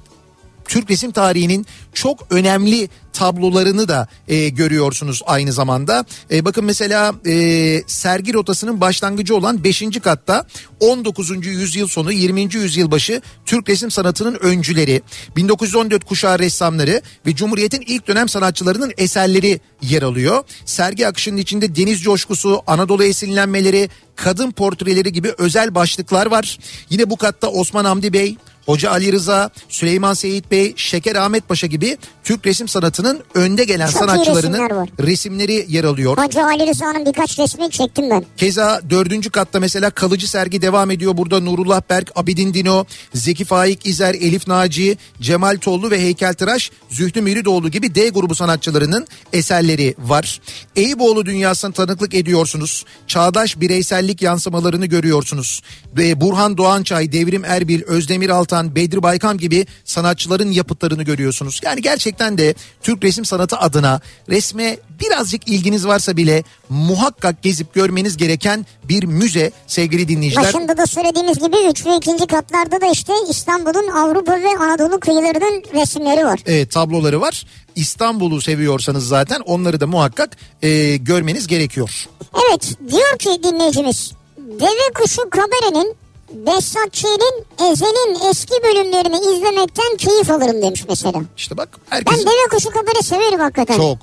Türk resim tarihinin çok önemli tablolarını da e, görüyorsunuz aynı zamanda. E, bakın mesela e, sergi rotasının başlangıcı olan 5. katta 19. yüzyıl sonu 20. yüzyıl başı Türk resim sanatının öncüleri, 1914 kuşağı ressamları ve Cumhuriyet'in ilk dönem sanatçılarının eserleri yer alıyor. Sergi akışının içinde deniz coşkusu, Anadolu esinlenmeleri, kadın portreleri gibi özel başlıklar var. Yine bu katta Osman Hamdi Bey, Hoca Ali Rıza, Süleyman Seyit Bey, Şeker Ahmet Paşa gibi Türk resim sanatının önde gelen Çok sanatçılarının resimler resimleri yer alıyor. Hacı Ali Rıza'nın birkaç resmini çektim ben. Keza dördüncü katta mesela kalıcı sergi devam ediyor. Burada Nurullah Berk, Abidin Dino, Zeki Faik İzer, Elif Naci, Cemal Tollu ve heykeltıraş Zühtü Miridoğlu gibi D grubu sanatçılarının eserleri var. Eyüboğlu dünyasına tanıklık ediyorsunuz. Çağdaş bireysellik yansımalarını görüyorsunuz. Ve Burhan Doğançay, Devrim Erbil, Özdemir Altan, Bedri Baykam gibi sanatçıların yapıtlarını görüyorsunuz. Yani gerçekten de Türk resim sanatı adına resme birazcık ilginiz varsa bile muhakkak gezip görmeniz gereken bir müze sevgili dinleyiciler. Başında da söylediğimiz gibi 3 ve 2. katlarda da işte İstanbul'un Avrupa ve Anadolu kıyılarının resimleri var. e, tabloları var. İstanbul'u seviyorsanız zaten onları da muhakkak e, görmeniz gerekiyor. Evet diyor ki dinleyicimiz Deve Kuşu Kabere'nin Behzat Ç'nin Ezel'in eski bölümlerini izlemekten keyif alırım demiş mesela. İşte bak Ben herkes Deve Kuşu Kabere severim hakikaten. çok.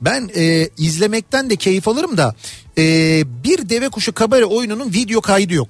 Ben e, izlemekten de keyif alırım da e, bir deve kuşu kabare oyununun video kaydı yok.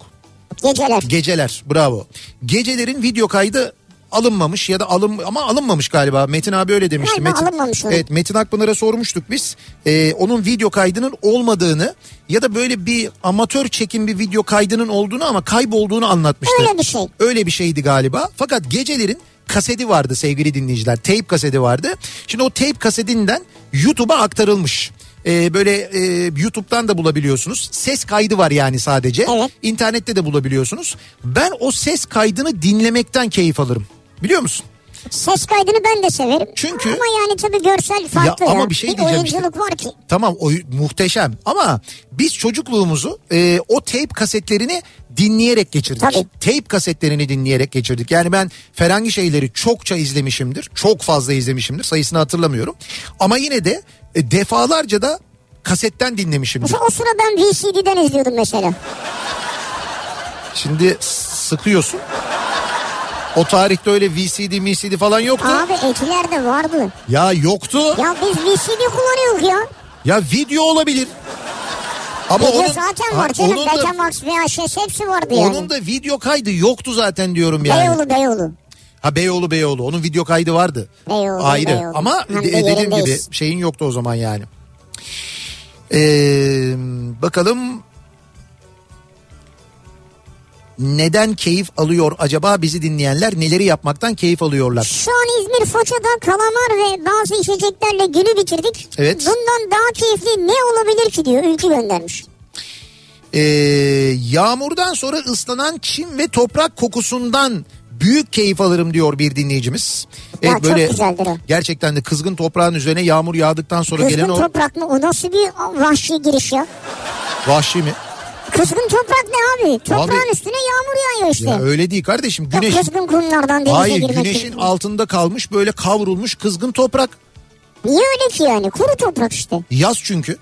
Geceler. Geceler bravo. Gecelerin video kaydı alınmamış ya da alın ama alınmamış galiba. Metin abi öyle demişti. Galiba Metin, alınmamış. Evet Metin Akpınar'a sormuştuk biz. Ee, onun video kaydının olmadığını ya da böyle bir amatör çekim bir video kaydının olduğunu ama kaybolduğunu anlatmıştı. Öyle bir şey. Öyle bir şeydi galiba. Fakat gecelerin kaseti vardı sevgili dinleyiciler. Tape kaseti vardı. Şimdi o tape kasetinden YouTube'a aktarılmış. Ee, böyle e, YouTube'dan da bulabiliyorsunuz. Ses kaydı var yani sadece. Evet. İnternette de bulabiliyorsunuz. Ben o ses kaydını dinlemekten keyif alırım. Biliyor musun? Ses kaydını ben de severim. Çünkü- Ama yani tabii görsel farklı ama ya. bir şey diyeceğim işte. oyunculuk var ki. Tamam o muhteşem ama biz çocukluğumuzu e, o tape kasetlerini dinleyerek geçirdik. Tabii. Tape kasetlerini dinleyerek geçirdik. Yani ben Ferengi şeyleri çokça izlemişimdir. Çok fazla izlemişimdir. Sayısını hatırlamıyorum. Ama yine de e, defalarca da kasetten dinlemişimdir. Mesela o sıra ben VCD'den izliyordum mesela. Şimdi sıkıyorsun. O tarihte öyle VCD, MCD falan yoktu. Abi etilerde vardı. Ya yoktu. Ya biz VCD kullanıyoruz ya. Ya video olabilir. Ama Video onun- zaten var canım. onun da- Betamax, VHS hepsi vardı yani. Onun da video kaydı yoktu zaten diyorum yani. Beyoğlu Beyoğlu. Ha Beyoğlu Beyoğlu onun video kaydı vardı. Beyoğlu, Ayrı Beyoğlu. ama Hem de de- dediğim gibi şeyin yoktu o zaman yani. Ee, bakalım neden keyif alıyor acaba bizi dinleyenler neleri yapmaktan keyif alıyorlar? Şu an İzmir Foça'da kalamar ve bazı içeceklerle günü bitirdik. Evet. Bundan daha keyifli ne olabilir ki diyor Ülkü göndermiş. Ee, yağmurdan sonra ıslanan çim ve toprak kokusundan büyük keyif alırım diyor bir dinleyicimiz. Ya çok güzeldir o. Gerçekten de kızgın toprağın üzerine yağmur yağdıktan sonra Kızgın gelen o toprak mı? O nasıl bir vahşi giriş ya? vahşi mi? Kızgın toprak ne abi? Toprağın Abi- üstüne yağmur yağıyor işte. Ya öyle değil kardeşim. Yok, Güneş kızgın kumlardan denize Hayır girmek güneşin gibi. altında kalmış böyle kavrulmuş kızgın toprak. Niye öyle ki yani? Kuru toprak işte. Yaz çünkü.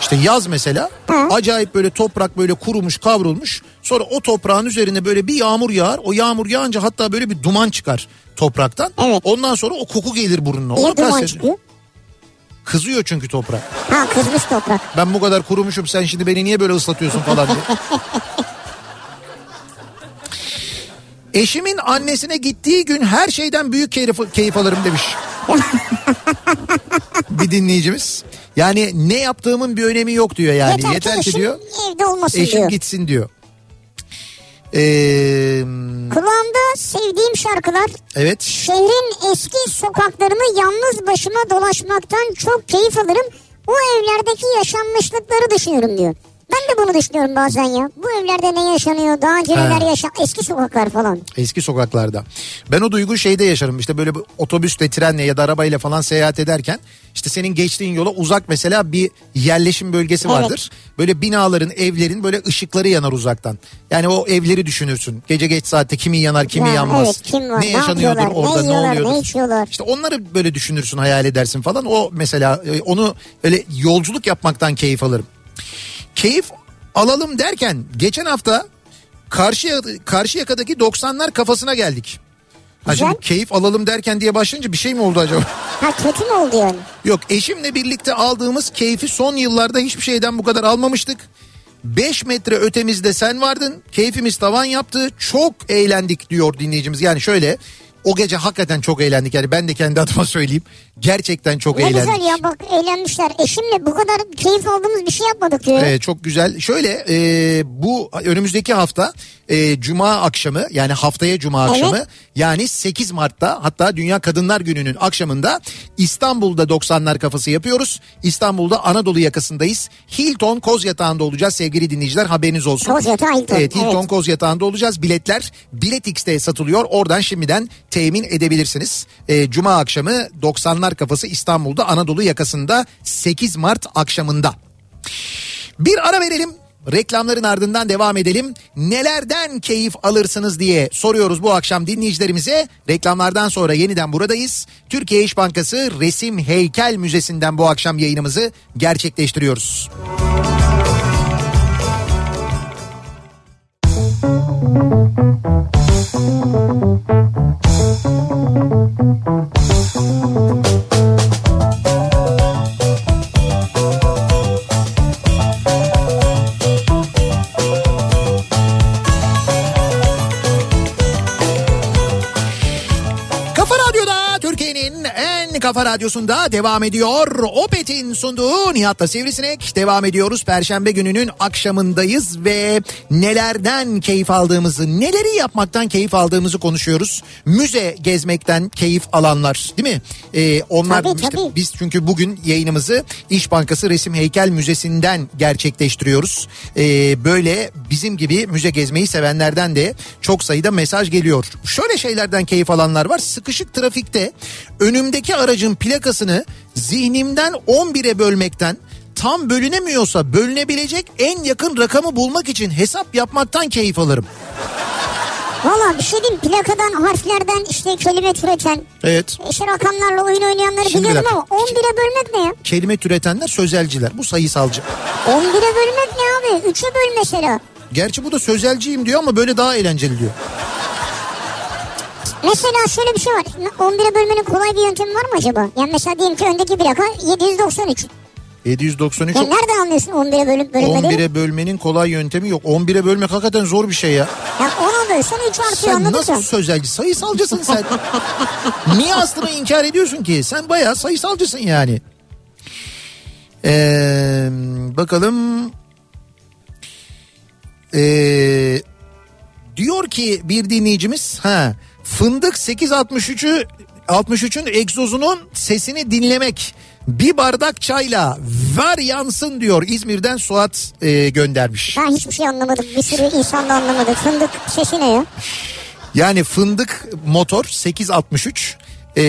İşte yaz mesela Hı. acayip böyle toprak böyle kurumuş kavrulmuş. Sonra o toprağın üzerine böyle bir yağmur yağar. O yağmur yağınca hatta böyle bir duman çıkar topraktan. Evet. Ondan sonra o koku gelir burnuna. Niye duman çıkıyor? Kızıyor çünkü toprak. Ha kızmış toprak. Ben bu kadar kurumuşum sen şimdi beni niye böyle ıslatıyorsun falan diye. Eşimin annesine gittiği gün her şeyden büyük keyif, keyif alırım demiş. bir dinleyicimiz. Yani ne yaptığımın bir önemi yok diyor yani. Yeter, Yeter, ki ki diyor evde olmasın eşim diyor. gitsin diyor. Ee, Kulağımda sevdiğim şarkılar. evet. Şehrin eski sokaklarını yalnız başıma dolaşmaktan çok keyif alırım. O evlerdeki yaşanmışlıkları düşünüyorum diyor. Ben de bunu düşünüyorum bazen ya. Bu evlerde ne yaşanıyor? Daha önce neler yaşan... Eski sokaklar falan. Eski sokaklarda. Ben o duygu şeyde yaşarım işte böyle bir otobüsle, trenle ya da arabayla falan seyahat ederken işte senin geçtiğin yola uzak mesela bir yerleşim bölgesi Evet. vardır. Böyle binaların, evlerin böyle ışıkları yanar uzaktan. Yani o evleri düşünürsün. Gece geç saatte kimi yanar, kimi Ya, yanmaz. evet, kim var, ne ne yaşanıyordur yapıyorlar, orada, ne ne, yiyorlar, ne oluyordur. içiyorlar? İşte onları böyle düşünürsün, hayal edersin falan. O mesela e, onu öyle yolculuk yapmaktan keyif alırım. Keyif alalım derken geçen hafta karşı Karşıyaka'daki 90'lar kafasına geldik. Ha Güzel. şimdi keyif alalım derken diye başlayınca bir şey mi oldu acaba? Ha kötü mü oldu yani? Yok eşimle birlikte aldığımız keyfi son yıllarda hiçbir şeyden bu kadar almamıştık. 5 metre ötemizde sen vardın. Keyfimiz tavan yaptı. Çok eğlendik diyor dinleyicimiz. Yani şöyle o gece hakikaten çok eğlendik. Yani ben de kendi adıma söyleyeyim. Gerçekten çok Ne eğlendik. güzel ya bak eğlenmişler. Eşimle bu kadar keyif aldığımız bir şey yapmadık diyor. Evet, çok güzel. Şöyle e, bu önümüzdeki hafta e, Cuma akşamı yani haftaya Cuma akşamı Evet. yani 8 Mart'ta hatta Dünya Kadınlar Günü'nün akşamında İstanbul'da 90'lar kafası yapıyoruz. İstanbul'da Anadolu yakasındayız. Hilton Koz Yatağı'nda olacağız sevgili dinleyiciler haberiniz olsun. Koz Yatağı Hilton, Evet Hilton evet. Koz Yatağı'nda olacağız. Biletler Bilet X'te satılıyor. Oradan şimdiden temin edebilirsiniz. E, Cuma akşamı 90'lar kafası İstanbul'da Anadolu yakasında 8 Mart akşamında. Bir ara verelim. Reklamların ardından devam edelim. Nelerden keyif alırsınız diye soruyoruz bu akşam dinleyicilerimize. Reklamlardan sonra yeniden buradayız. Türkiye İş Bankası Resim Heykel Müzesi'nden bu akşam yayınımızı gerçekleştiriyoruz. Kafa en kafa radyosunda devam ediyor. Opet'in sunduğu Nihat'la Sivrisinek devam ediyoruz. Perşembe gününün akşamındayız ve nelerden keyif aldığımızı, neleri yapmaktan keyif aldığımızı konuşuyoruz. Müze gezmekten keyif alanlar değil mi? Ee, onlar Tabii, işte tabii. biz çünkü bugün yayınımızı İş Bankası Resim Heykel Müzesi'nden gerçekleştiriyoruz. Ee, böyle bizim gibi müze gezmeyi sevenlerden de çok sayıda mesaj geliyor. Şöyle şeylerden keyif alanlar var. Sıkışık trafikte önümdeki aracın plakasını zihnimden 11'e bölmekten tam bölünemiyorsa bölünebilecek en yakın rakamı bulmak için hesap yapmaktan keyif alırım. Valla bir şey diyeyim plakadan harflerden işte kelime türeten Evet. işte rakamlarla oyun oynayanları Şimdi biliyorum ama 11'e bölmek ne ya? Kelime türetenler sözelciler. Bu sayısalcı. 11'e bölmek ne abi? 3'e böl mesela. Gerçi bu da sözelciyim diyor ama böyle daha eğlenceli diyor. Mesela şöyle bir şey var. 11'e bölmenin kolay bir yöntemi var mı acaba? Yani mesela diyelim ki öndeki plaka 793. 793 Ya nereden anlıyorsun 11'e bölüp bölünmediğini? 11'e bölmenin kolay yöntemi yok. 11'e bölmek hakikaten zor bir şey ya. Ya 10'a bölsen 3 artıyor Sen anladın nasıl mı? sözelci? Sayısalcısın sen. [LAUGHS] Niye aslını inkar ediyorsun ki? Sen bayağı sayısalcısın yani. Ee, bakalım. Ee, diyor ki bir dinleyicimiz ha fındık 863'ü 63'ün egzozunun sesini dinlemek bir bardak çayla ver yansın diyor İzmir'den Suat e, göndermiş. Ben hiçbir şey anlamadım. Bir sürü insan da anlamadı. Fındık sesi ne ya? Yani fındık motor 863 e,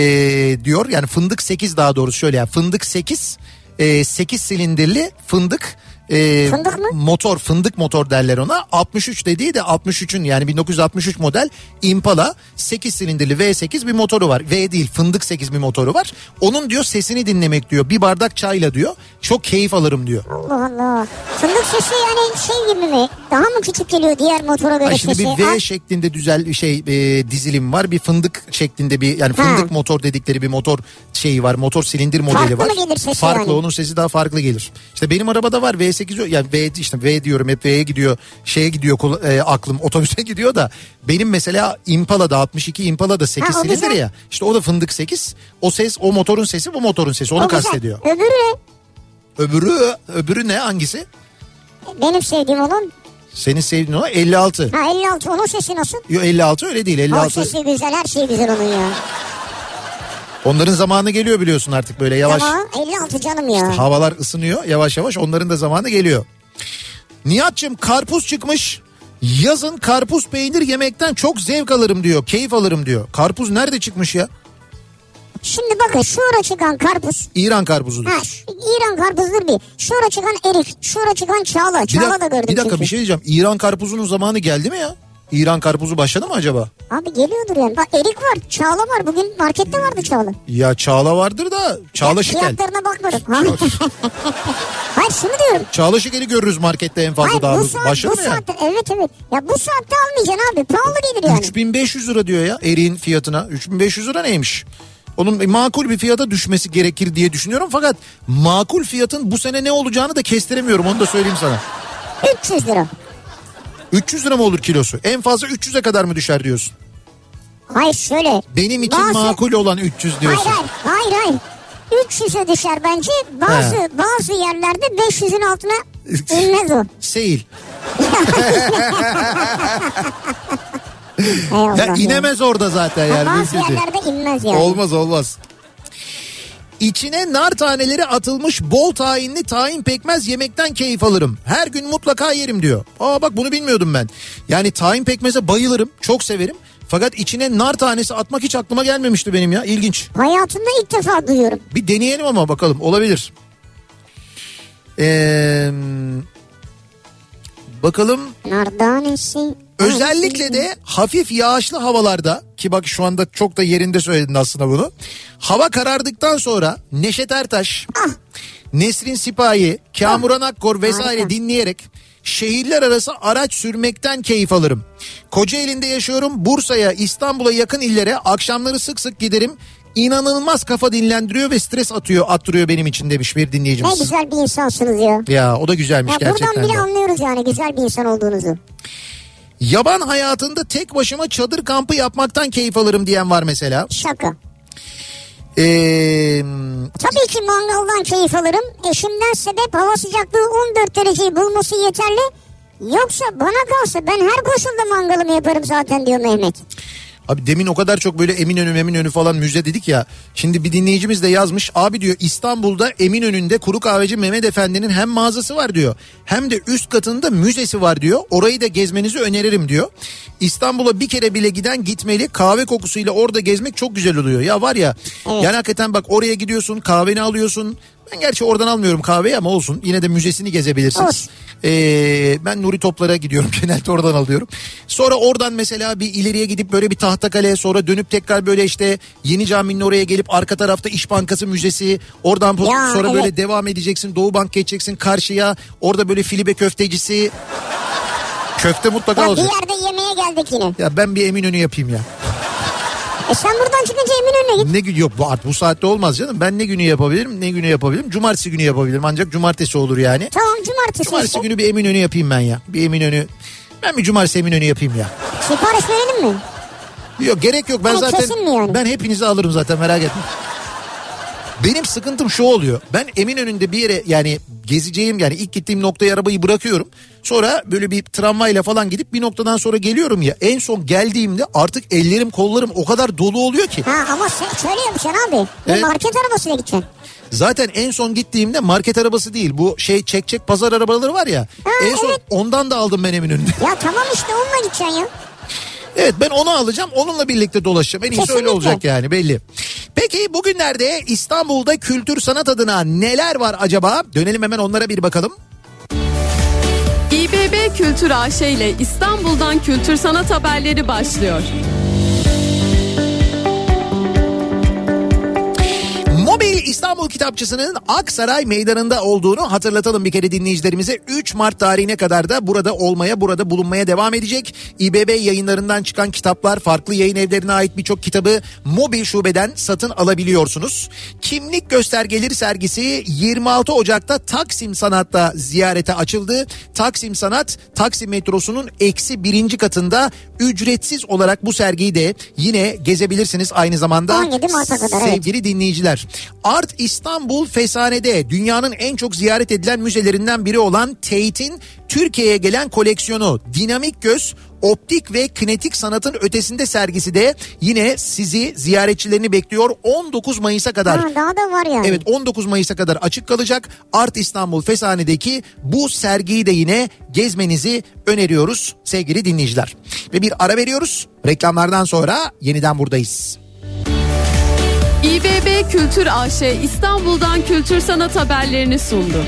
diyor. Yani fındık 8 daha doğrusu şöyle yani fındık 8 e, 8 silindirli fındık e, Fındık mı? motor fındık motor derler ona 63 dediği de 63'ün yani 1963 model Impala 8 silindirli V8 bir motoru var V değil fındık 8 bir motoru var onun diyor sesini dinlemek diyor bir bardak çayla diyor çok keyif alırım diyor. Allah Allah. Fındık sesi yani şey gibi mi? Daha mı küçük geliyor diğer motora göre Ay şimdi sesi? bir V Aa, şeklinde düzel şey e, dizilim var. Bir fındık şeklinde bir yani Ha. fındık motor dedikleri bir motor şeyi var. Motor silindir modeli Farklı var. mı gelir sesi farklı yani? onun sesi daha farklı gelir. İşte benim arabada var V8 yani V işte V diyorum hep V'ye gidiyor. Şeye gidiyor e, aklım [LAUGHS] otobüse gidiyor da benim mesela Impala'da 62 Impala'da 8 Ha, silindir ya. İşte o da fındık 8. O ses o motorun sesi bu motorun sesi onu o güzel. kastediyor. Öbürü? Öbürü öbürü ne hangisi? Benim sevdiğim olan Senin sevdiğin o 56. Ha 56 onun sesi nasıl? Yo 56 öyle değil. O 56. sesi güzel her şey güzel onun ya. Onların zamanı geliyor biliyorsun artık böyle yavaş. Ama 56 canım ya. Havalar ısınıyor yavaş yavaş onların da zamanı geliyor. Nihat'cığım karpuz çıkmış. Yazın karpuz peynir yemekten çok zevk alırım diyor. Keyif alırım diyor. Karpuz nerede çıkmış ya? Şimdi bakın şu ara çıkan karpuz. İran karpuzudur. Ha İran karpuzdur bir. Şu ara çıkan erik. Şu ara çıkan çağla. Bir, Çağla dak- da gördüm bir dakika çünkü. bir şey diyeceğim. İran karpuzunun zamanı geldi mi ya? İran karpuzu başladı mı acaba? Abi geliyordur yani. Bak erik var. Çağla var. Bugün markette vardı çağla. Ya Çağla vardır da Çağla Şikel. Fiyatlarına bakmadım. Ha? [LAUGHS] Hayır şunu diyorum. Çağla Şikel'i görürüz markette en fazla Hayır daha bu saat, Başladı bu mı yani? saatte evet evet. Ya bu saatte almayacaksın abi. Pahalı gelir yani. 3500 lira diyor ya eriğin fiyatına. 3500 lira neymiş? Onun makul bir fiyata düşmesi gerekir diye düşünüyorum. Fakat makul fiyatın bu sene ne olacağını da kestiremiyorum onu da söyleyeyim sana. 300 lira. 300 lira mı olur kilosu? En fazla 300'e kadar mı düşer diyorsun? Hayır şöyle. Benim için Bazı- makul olan 300 Hayır diyorsun. hayır hayır hayır. 300'e düşer bence. Bazı He. bazı yerlerde 500'ün altına [LAUGHS] inmez o. Seyil. [LAUGHS] Ya inemez orada zaten yani. Bazı yerlerde inmez yani. Olmaz olmaz. İçine nar taneleri atılmış bol tahinli tahin pekmez yemekten keyif alırım. Her gün mutlaka yerim diyor. Aa bak bunu bilmiyordum ben. Yani tahin pekmeze bayılırım. Çok severim. Fakat içine nar tanesi atmak hiç aklıma gelmemişti benim ya. İlginç. Hayatımda ilk defa duyuyorum. Bir deneyelim ama bakalım olabilir. Ee, bakalım Nardanesi. Özellikle de hafif yağışlı havalarda ki bak şu anda çok da yerinde söyledin aslında bunu. Hava karardıktan sonra Neşet Ertaş. Nesrin Sipahi, Kamuran Akkor vesaire dinleyerek şehirler arası araç sürmekten keyif alırım. Kocaeli'nde yaşıyorum. Bursa'ya, İstanbul'a yakın illere akşamları sık sık giderim. İnanılmaz kafa dinlendiriyor ve stres atıyor, attırıyor benim için demiş bir Ne dinleyicimiz. güzel bir insansınız ya. Ya o da güzelmiş Ya gerçekten. buradan bile de. anlıyoruz yani güzel bir insan olduğunuzu. Yaban hayatında tek başıma çadır kampı yapmaktan keyif alırım diyen var mesela. Şaka. Ee, Tabii ki mangaldan keyif alırım. Eşimden sebep hava sıcaklığı 14 dereceyi bulması yeterli. Yoksa bana kalsa ben her koşulda mangalımı yaparım zaten diyor Mehmet. Abi demin o kadar çok böyle Eminönü Eminönü falan müze dedik ya. Şimdi bir dinleyicimiz de yazmış. Abi diyor İstanbul'da Eminönü'nde Kuru Kahveci Mehmet Efendi'nin hem mağazası var diyor. Hem de üst katında müzesi var diyor. Orayı da gezmenizi öneririm diyor. İstanbul'a bir kere bile giden gitmeli. Kahve kokusuyla orada gezmek çok güzel oluyor. Ya var ya Evet. yani hakikaten bak oraya gidiyorsun kahveni alıyorsun. Ben gerçi oradan almıyorum kahveyi ama olsun. Yine de müzesini gezebilirsiniz. Ee, ben Nuri Toplar'a gidiyorum [LAUGHS] genelde oradan alıyorum. Sonra oradan mesela bir ileriye gidip böyle bir Tahtakale'ye sonra dönüp tekrar böyle işte Yeni Cami'nin oraya gelip arka tarafta İş Bankası Müzesi oradan Ya, sonra böyle evet. devam edeceksin Doğu Bank geçeceksin karşıya orada böyle filibe köftecisi köfte mutlaka Ya bir olacak. yerde yemeğe geldik yine. Ya ben bir Eminönü yapayım ya. E sen buradan çıkınca Eminönü'ne git. Ne gün yok bu art bu saatte olmaz canım. Ben ne günü yapabilirim? Ne günü yapabilirim? Cumartesi günü yapabilirim. Ancak cumartesi olur yani. Tamam cumartesi Cumartesi işte. günü bir Eminönü yapayım ben ya. Bir Eminönü. Ben bir cumartesi Eminönü yapayım ya. Sipariş verelim mi? Yok gerek yok ben Ha, zaten yani? ben hepinizi alırım zaten merak etme. Benim sıkıntım şu oluyor. Ben Eminönü'nde bir yere yani gezeceğim yani ilk gittiğim noktaya arabayı bırakıyorum. Sonra böyle bir tramvayla falan gidip bir noktadan sonra geliyorum ya. En son geldiğimde artık ellerim kollarım o kadar dolu oluyor ki. Ha ama sen şöyle yapacaksın abi. Evet. market arabasıyla gideceksin. Zaten en son gittiğimde market arabası değil bu şey çek çek pazar arabaları var ya. Ha, en son evet. ondan da aldım ben Eminönü'nde. Ya tamam işte onunla gideceksin ya. Evet ben onu alacağım onunla birlikte dolaşacağım. En iyisi öyle olacak yani belli. Peki bugünlerde İstanbul'da kültür sanat adına neler var acaba? Dönelim hemen onlara bir bakalım. İBB Kültür AŞ ile İstanbul'dan kültür sanat haberleri başlıyor. İstanbul Kitapçısı'nın Aksaray Meydanı'nda olduğunu hatırlatalım bir kere dinleyicilerimize. 3 Mart tarihine kadar da burada olmaya, burada bulunmaya devam edecek. İBB yayınlarından çıkan kitaplar, farklı yayın evlerine ait birçok kitabı mobil şubeden satın alabiliyorsunuz. Kimlik göstergeleri sergisi 26 Ocak'ta Taksim Sanat'ta ziyarete açıldı. Taksim Sanat, Taksim metrosunun eksi birinci katında ücretsiz olarak bu sergiyi de yine gezebilirsiniz aynı zamanda. 17 Mart'a kadar, evet. Sevgili dinleyiciler. Art İstanbul Fesane'de dünyanın en çok ziyaret edilen müzelerinden biri olan Tate'in Türkiye'ye gelen koleksiyonu Dinamik Göz optik ve kinetik sanatın ötesinde sergisi de yine sizi ziyaretçilerini bekliyor 19 Mayıs'a kadar. Ha, daha da var yani. Evet 19 Mayıs'a kadar açık kalacak. Art İstanbul Fesane'deki bu sergiyi de yine gezmenizi öneriyoruz sevgili dinleyiciler. Ve bir ara veriyoruz. Reklamlardan sonra yeniden buradayız. İBB Kültür AŞ İstanbul'dan kültür sanat haberlerini sundu.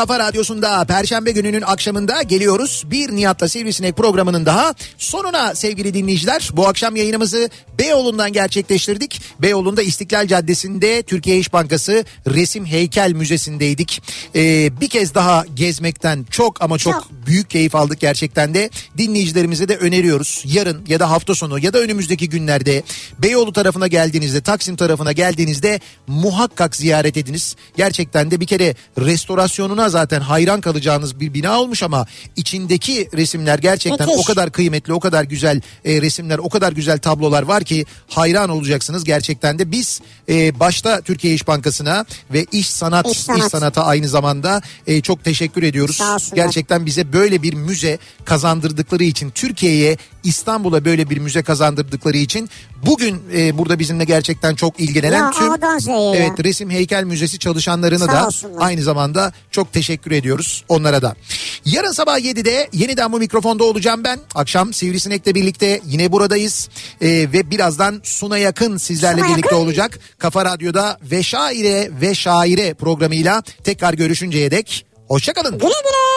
Kafa radyosunda Perşembe gününün akşamında geliyoruz. Bir Nihat'la Sivrisinek programının daha sonuna sevgili dinleyiciler. Bu akşam yayınımızı Beyoğlu'ndan gerçekleştirdik. Beyoğlu'nda İstiklal Caddesi'nde Türkiye İş Bankası Resim Heykel Müzesi'ndeydik. Ee, bir kez daha gezmekten çok ama çok, Çok. büyük keyif aldık gerçekten de. Dinleyicilerimize de öneriyoruz. Yarın ya da hafta sonu ya da önümüzdeki günlerde Beyoğlu tarafına geldiğinizde, Taksim tarafına geldiğinizde muhakkak ziyaret ediniz. Gerçekten de bir kere restorasyonuna zaten hayran kalacağınız bir bina olmuş ama içindeki resimler gerçekten Müthiş. o kadar kıymetli, o kadar güzel e, resimler, o kadar güzel tablolar var ki hayran olacaksınız gerçekten de. Biz e, başta Türkiye İş Bankası'na ve İş Sanat, İş Sanat. Sanat'a aynı zamanda e, çok teşekkür ediyoruz. Gerçekten bize böyle bir müze kazandırdıkları için Türkiye'ye İstanbul'a böyle bir müze kazandırdıkları için bugün e, burada bizimle gerçekten çok ilgilenen Ya tüm evet resim heykel müzesi çalışanlarına Sağ da olsunlar. aynı zamanda çok teşekkür ediyoruz onlara da. Yarın sabah 7'de yeniden bu mikrofonda olacağım ben. Akşam Sivrisinek'le birlikte yine buradayız. E, ve birazdan Suna Yakın sizlerle Suna birlikte Yakın. olacak. Kafa Radyo'da ve Şaire ve Şaire programıyla tekrar görüşünceye dek hoşçakalın. Güle güle.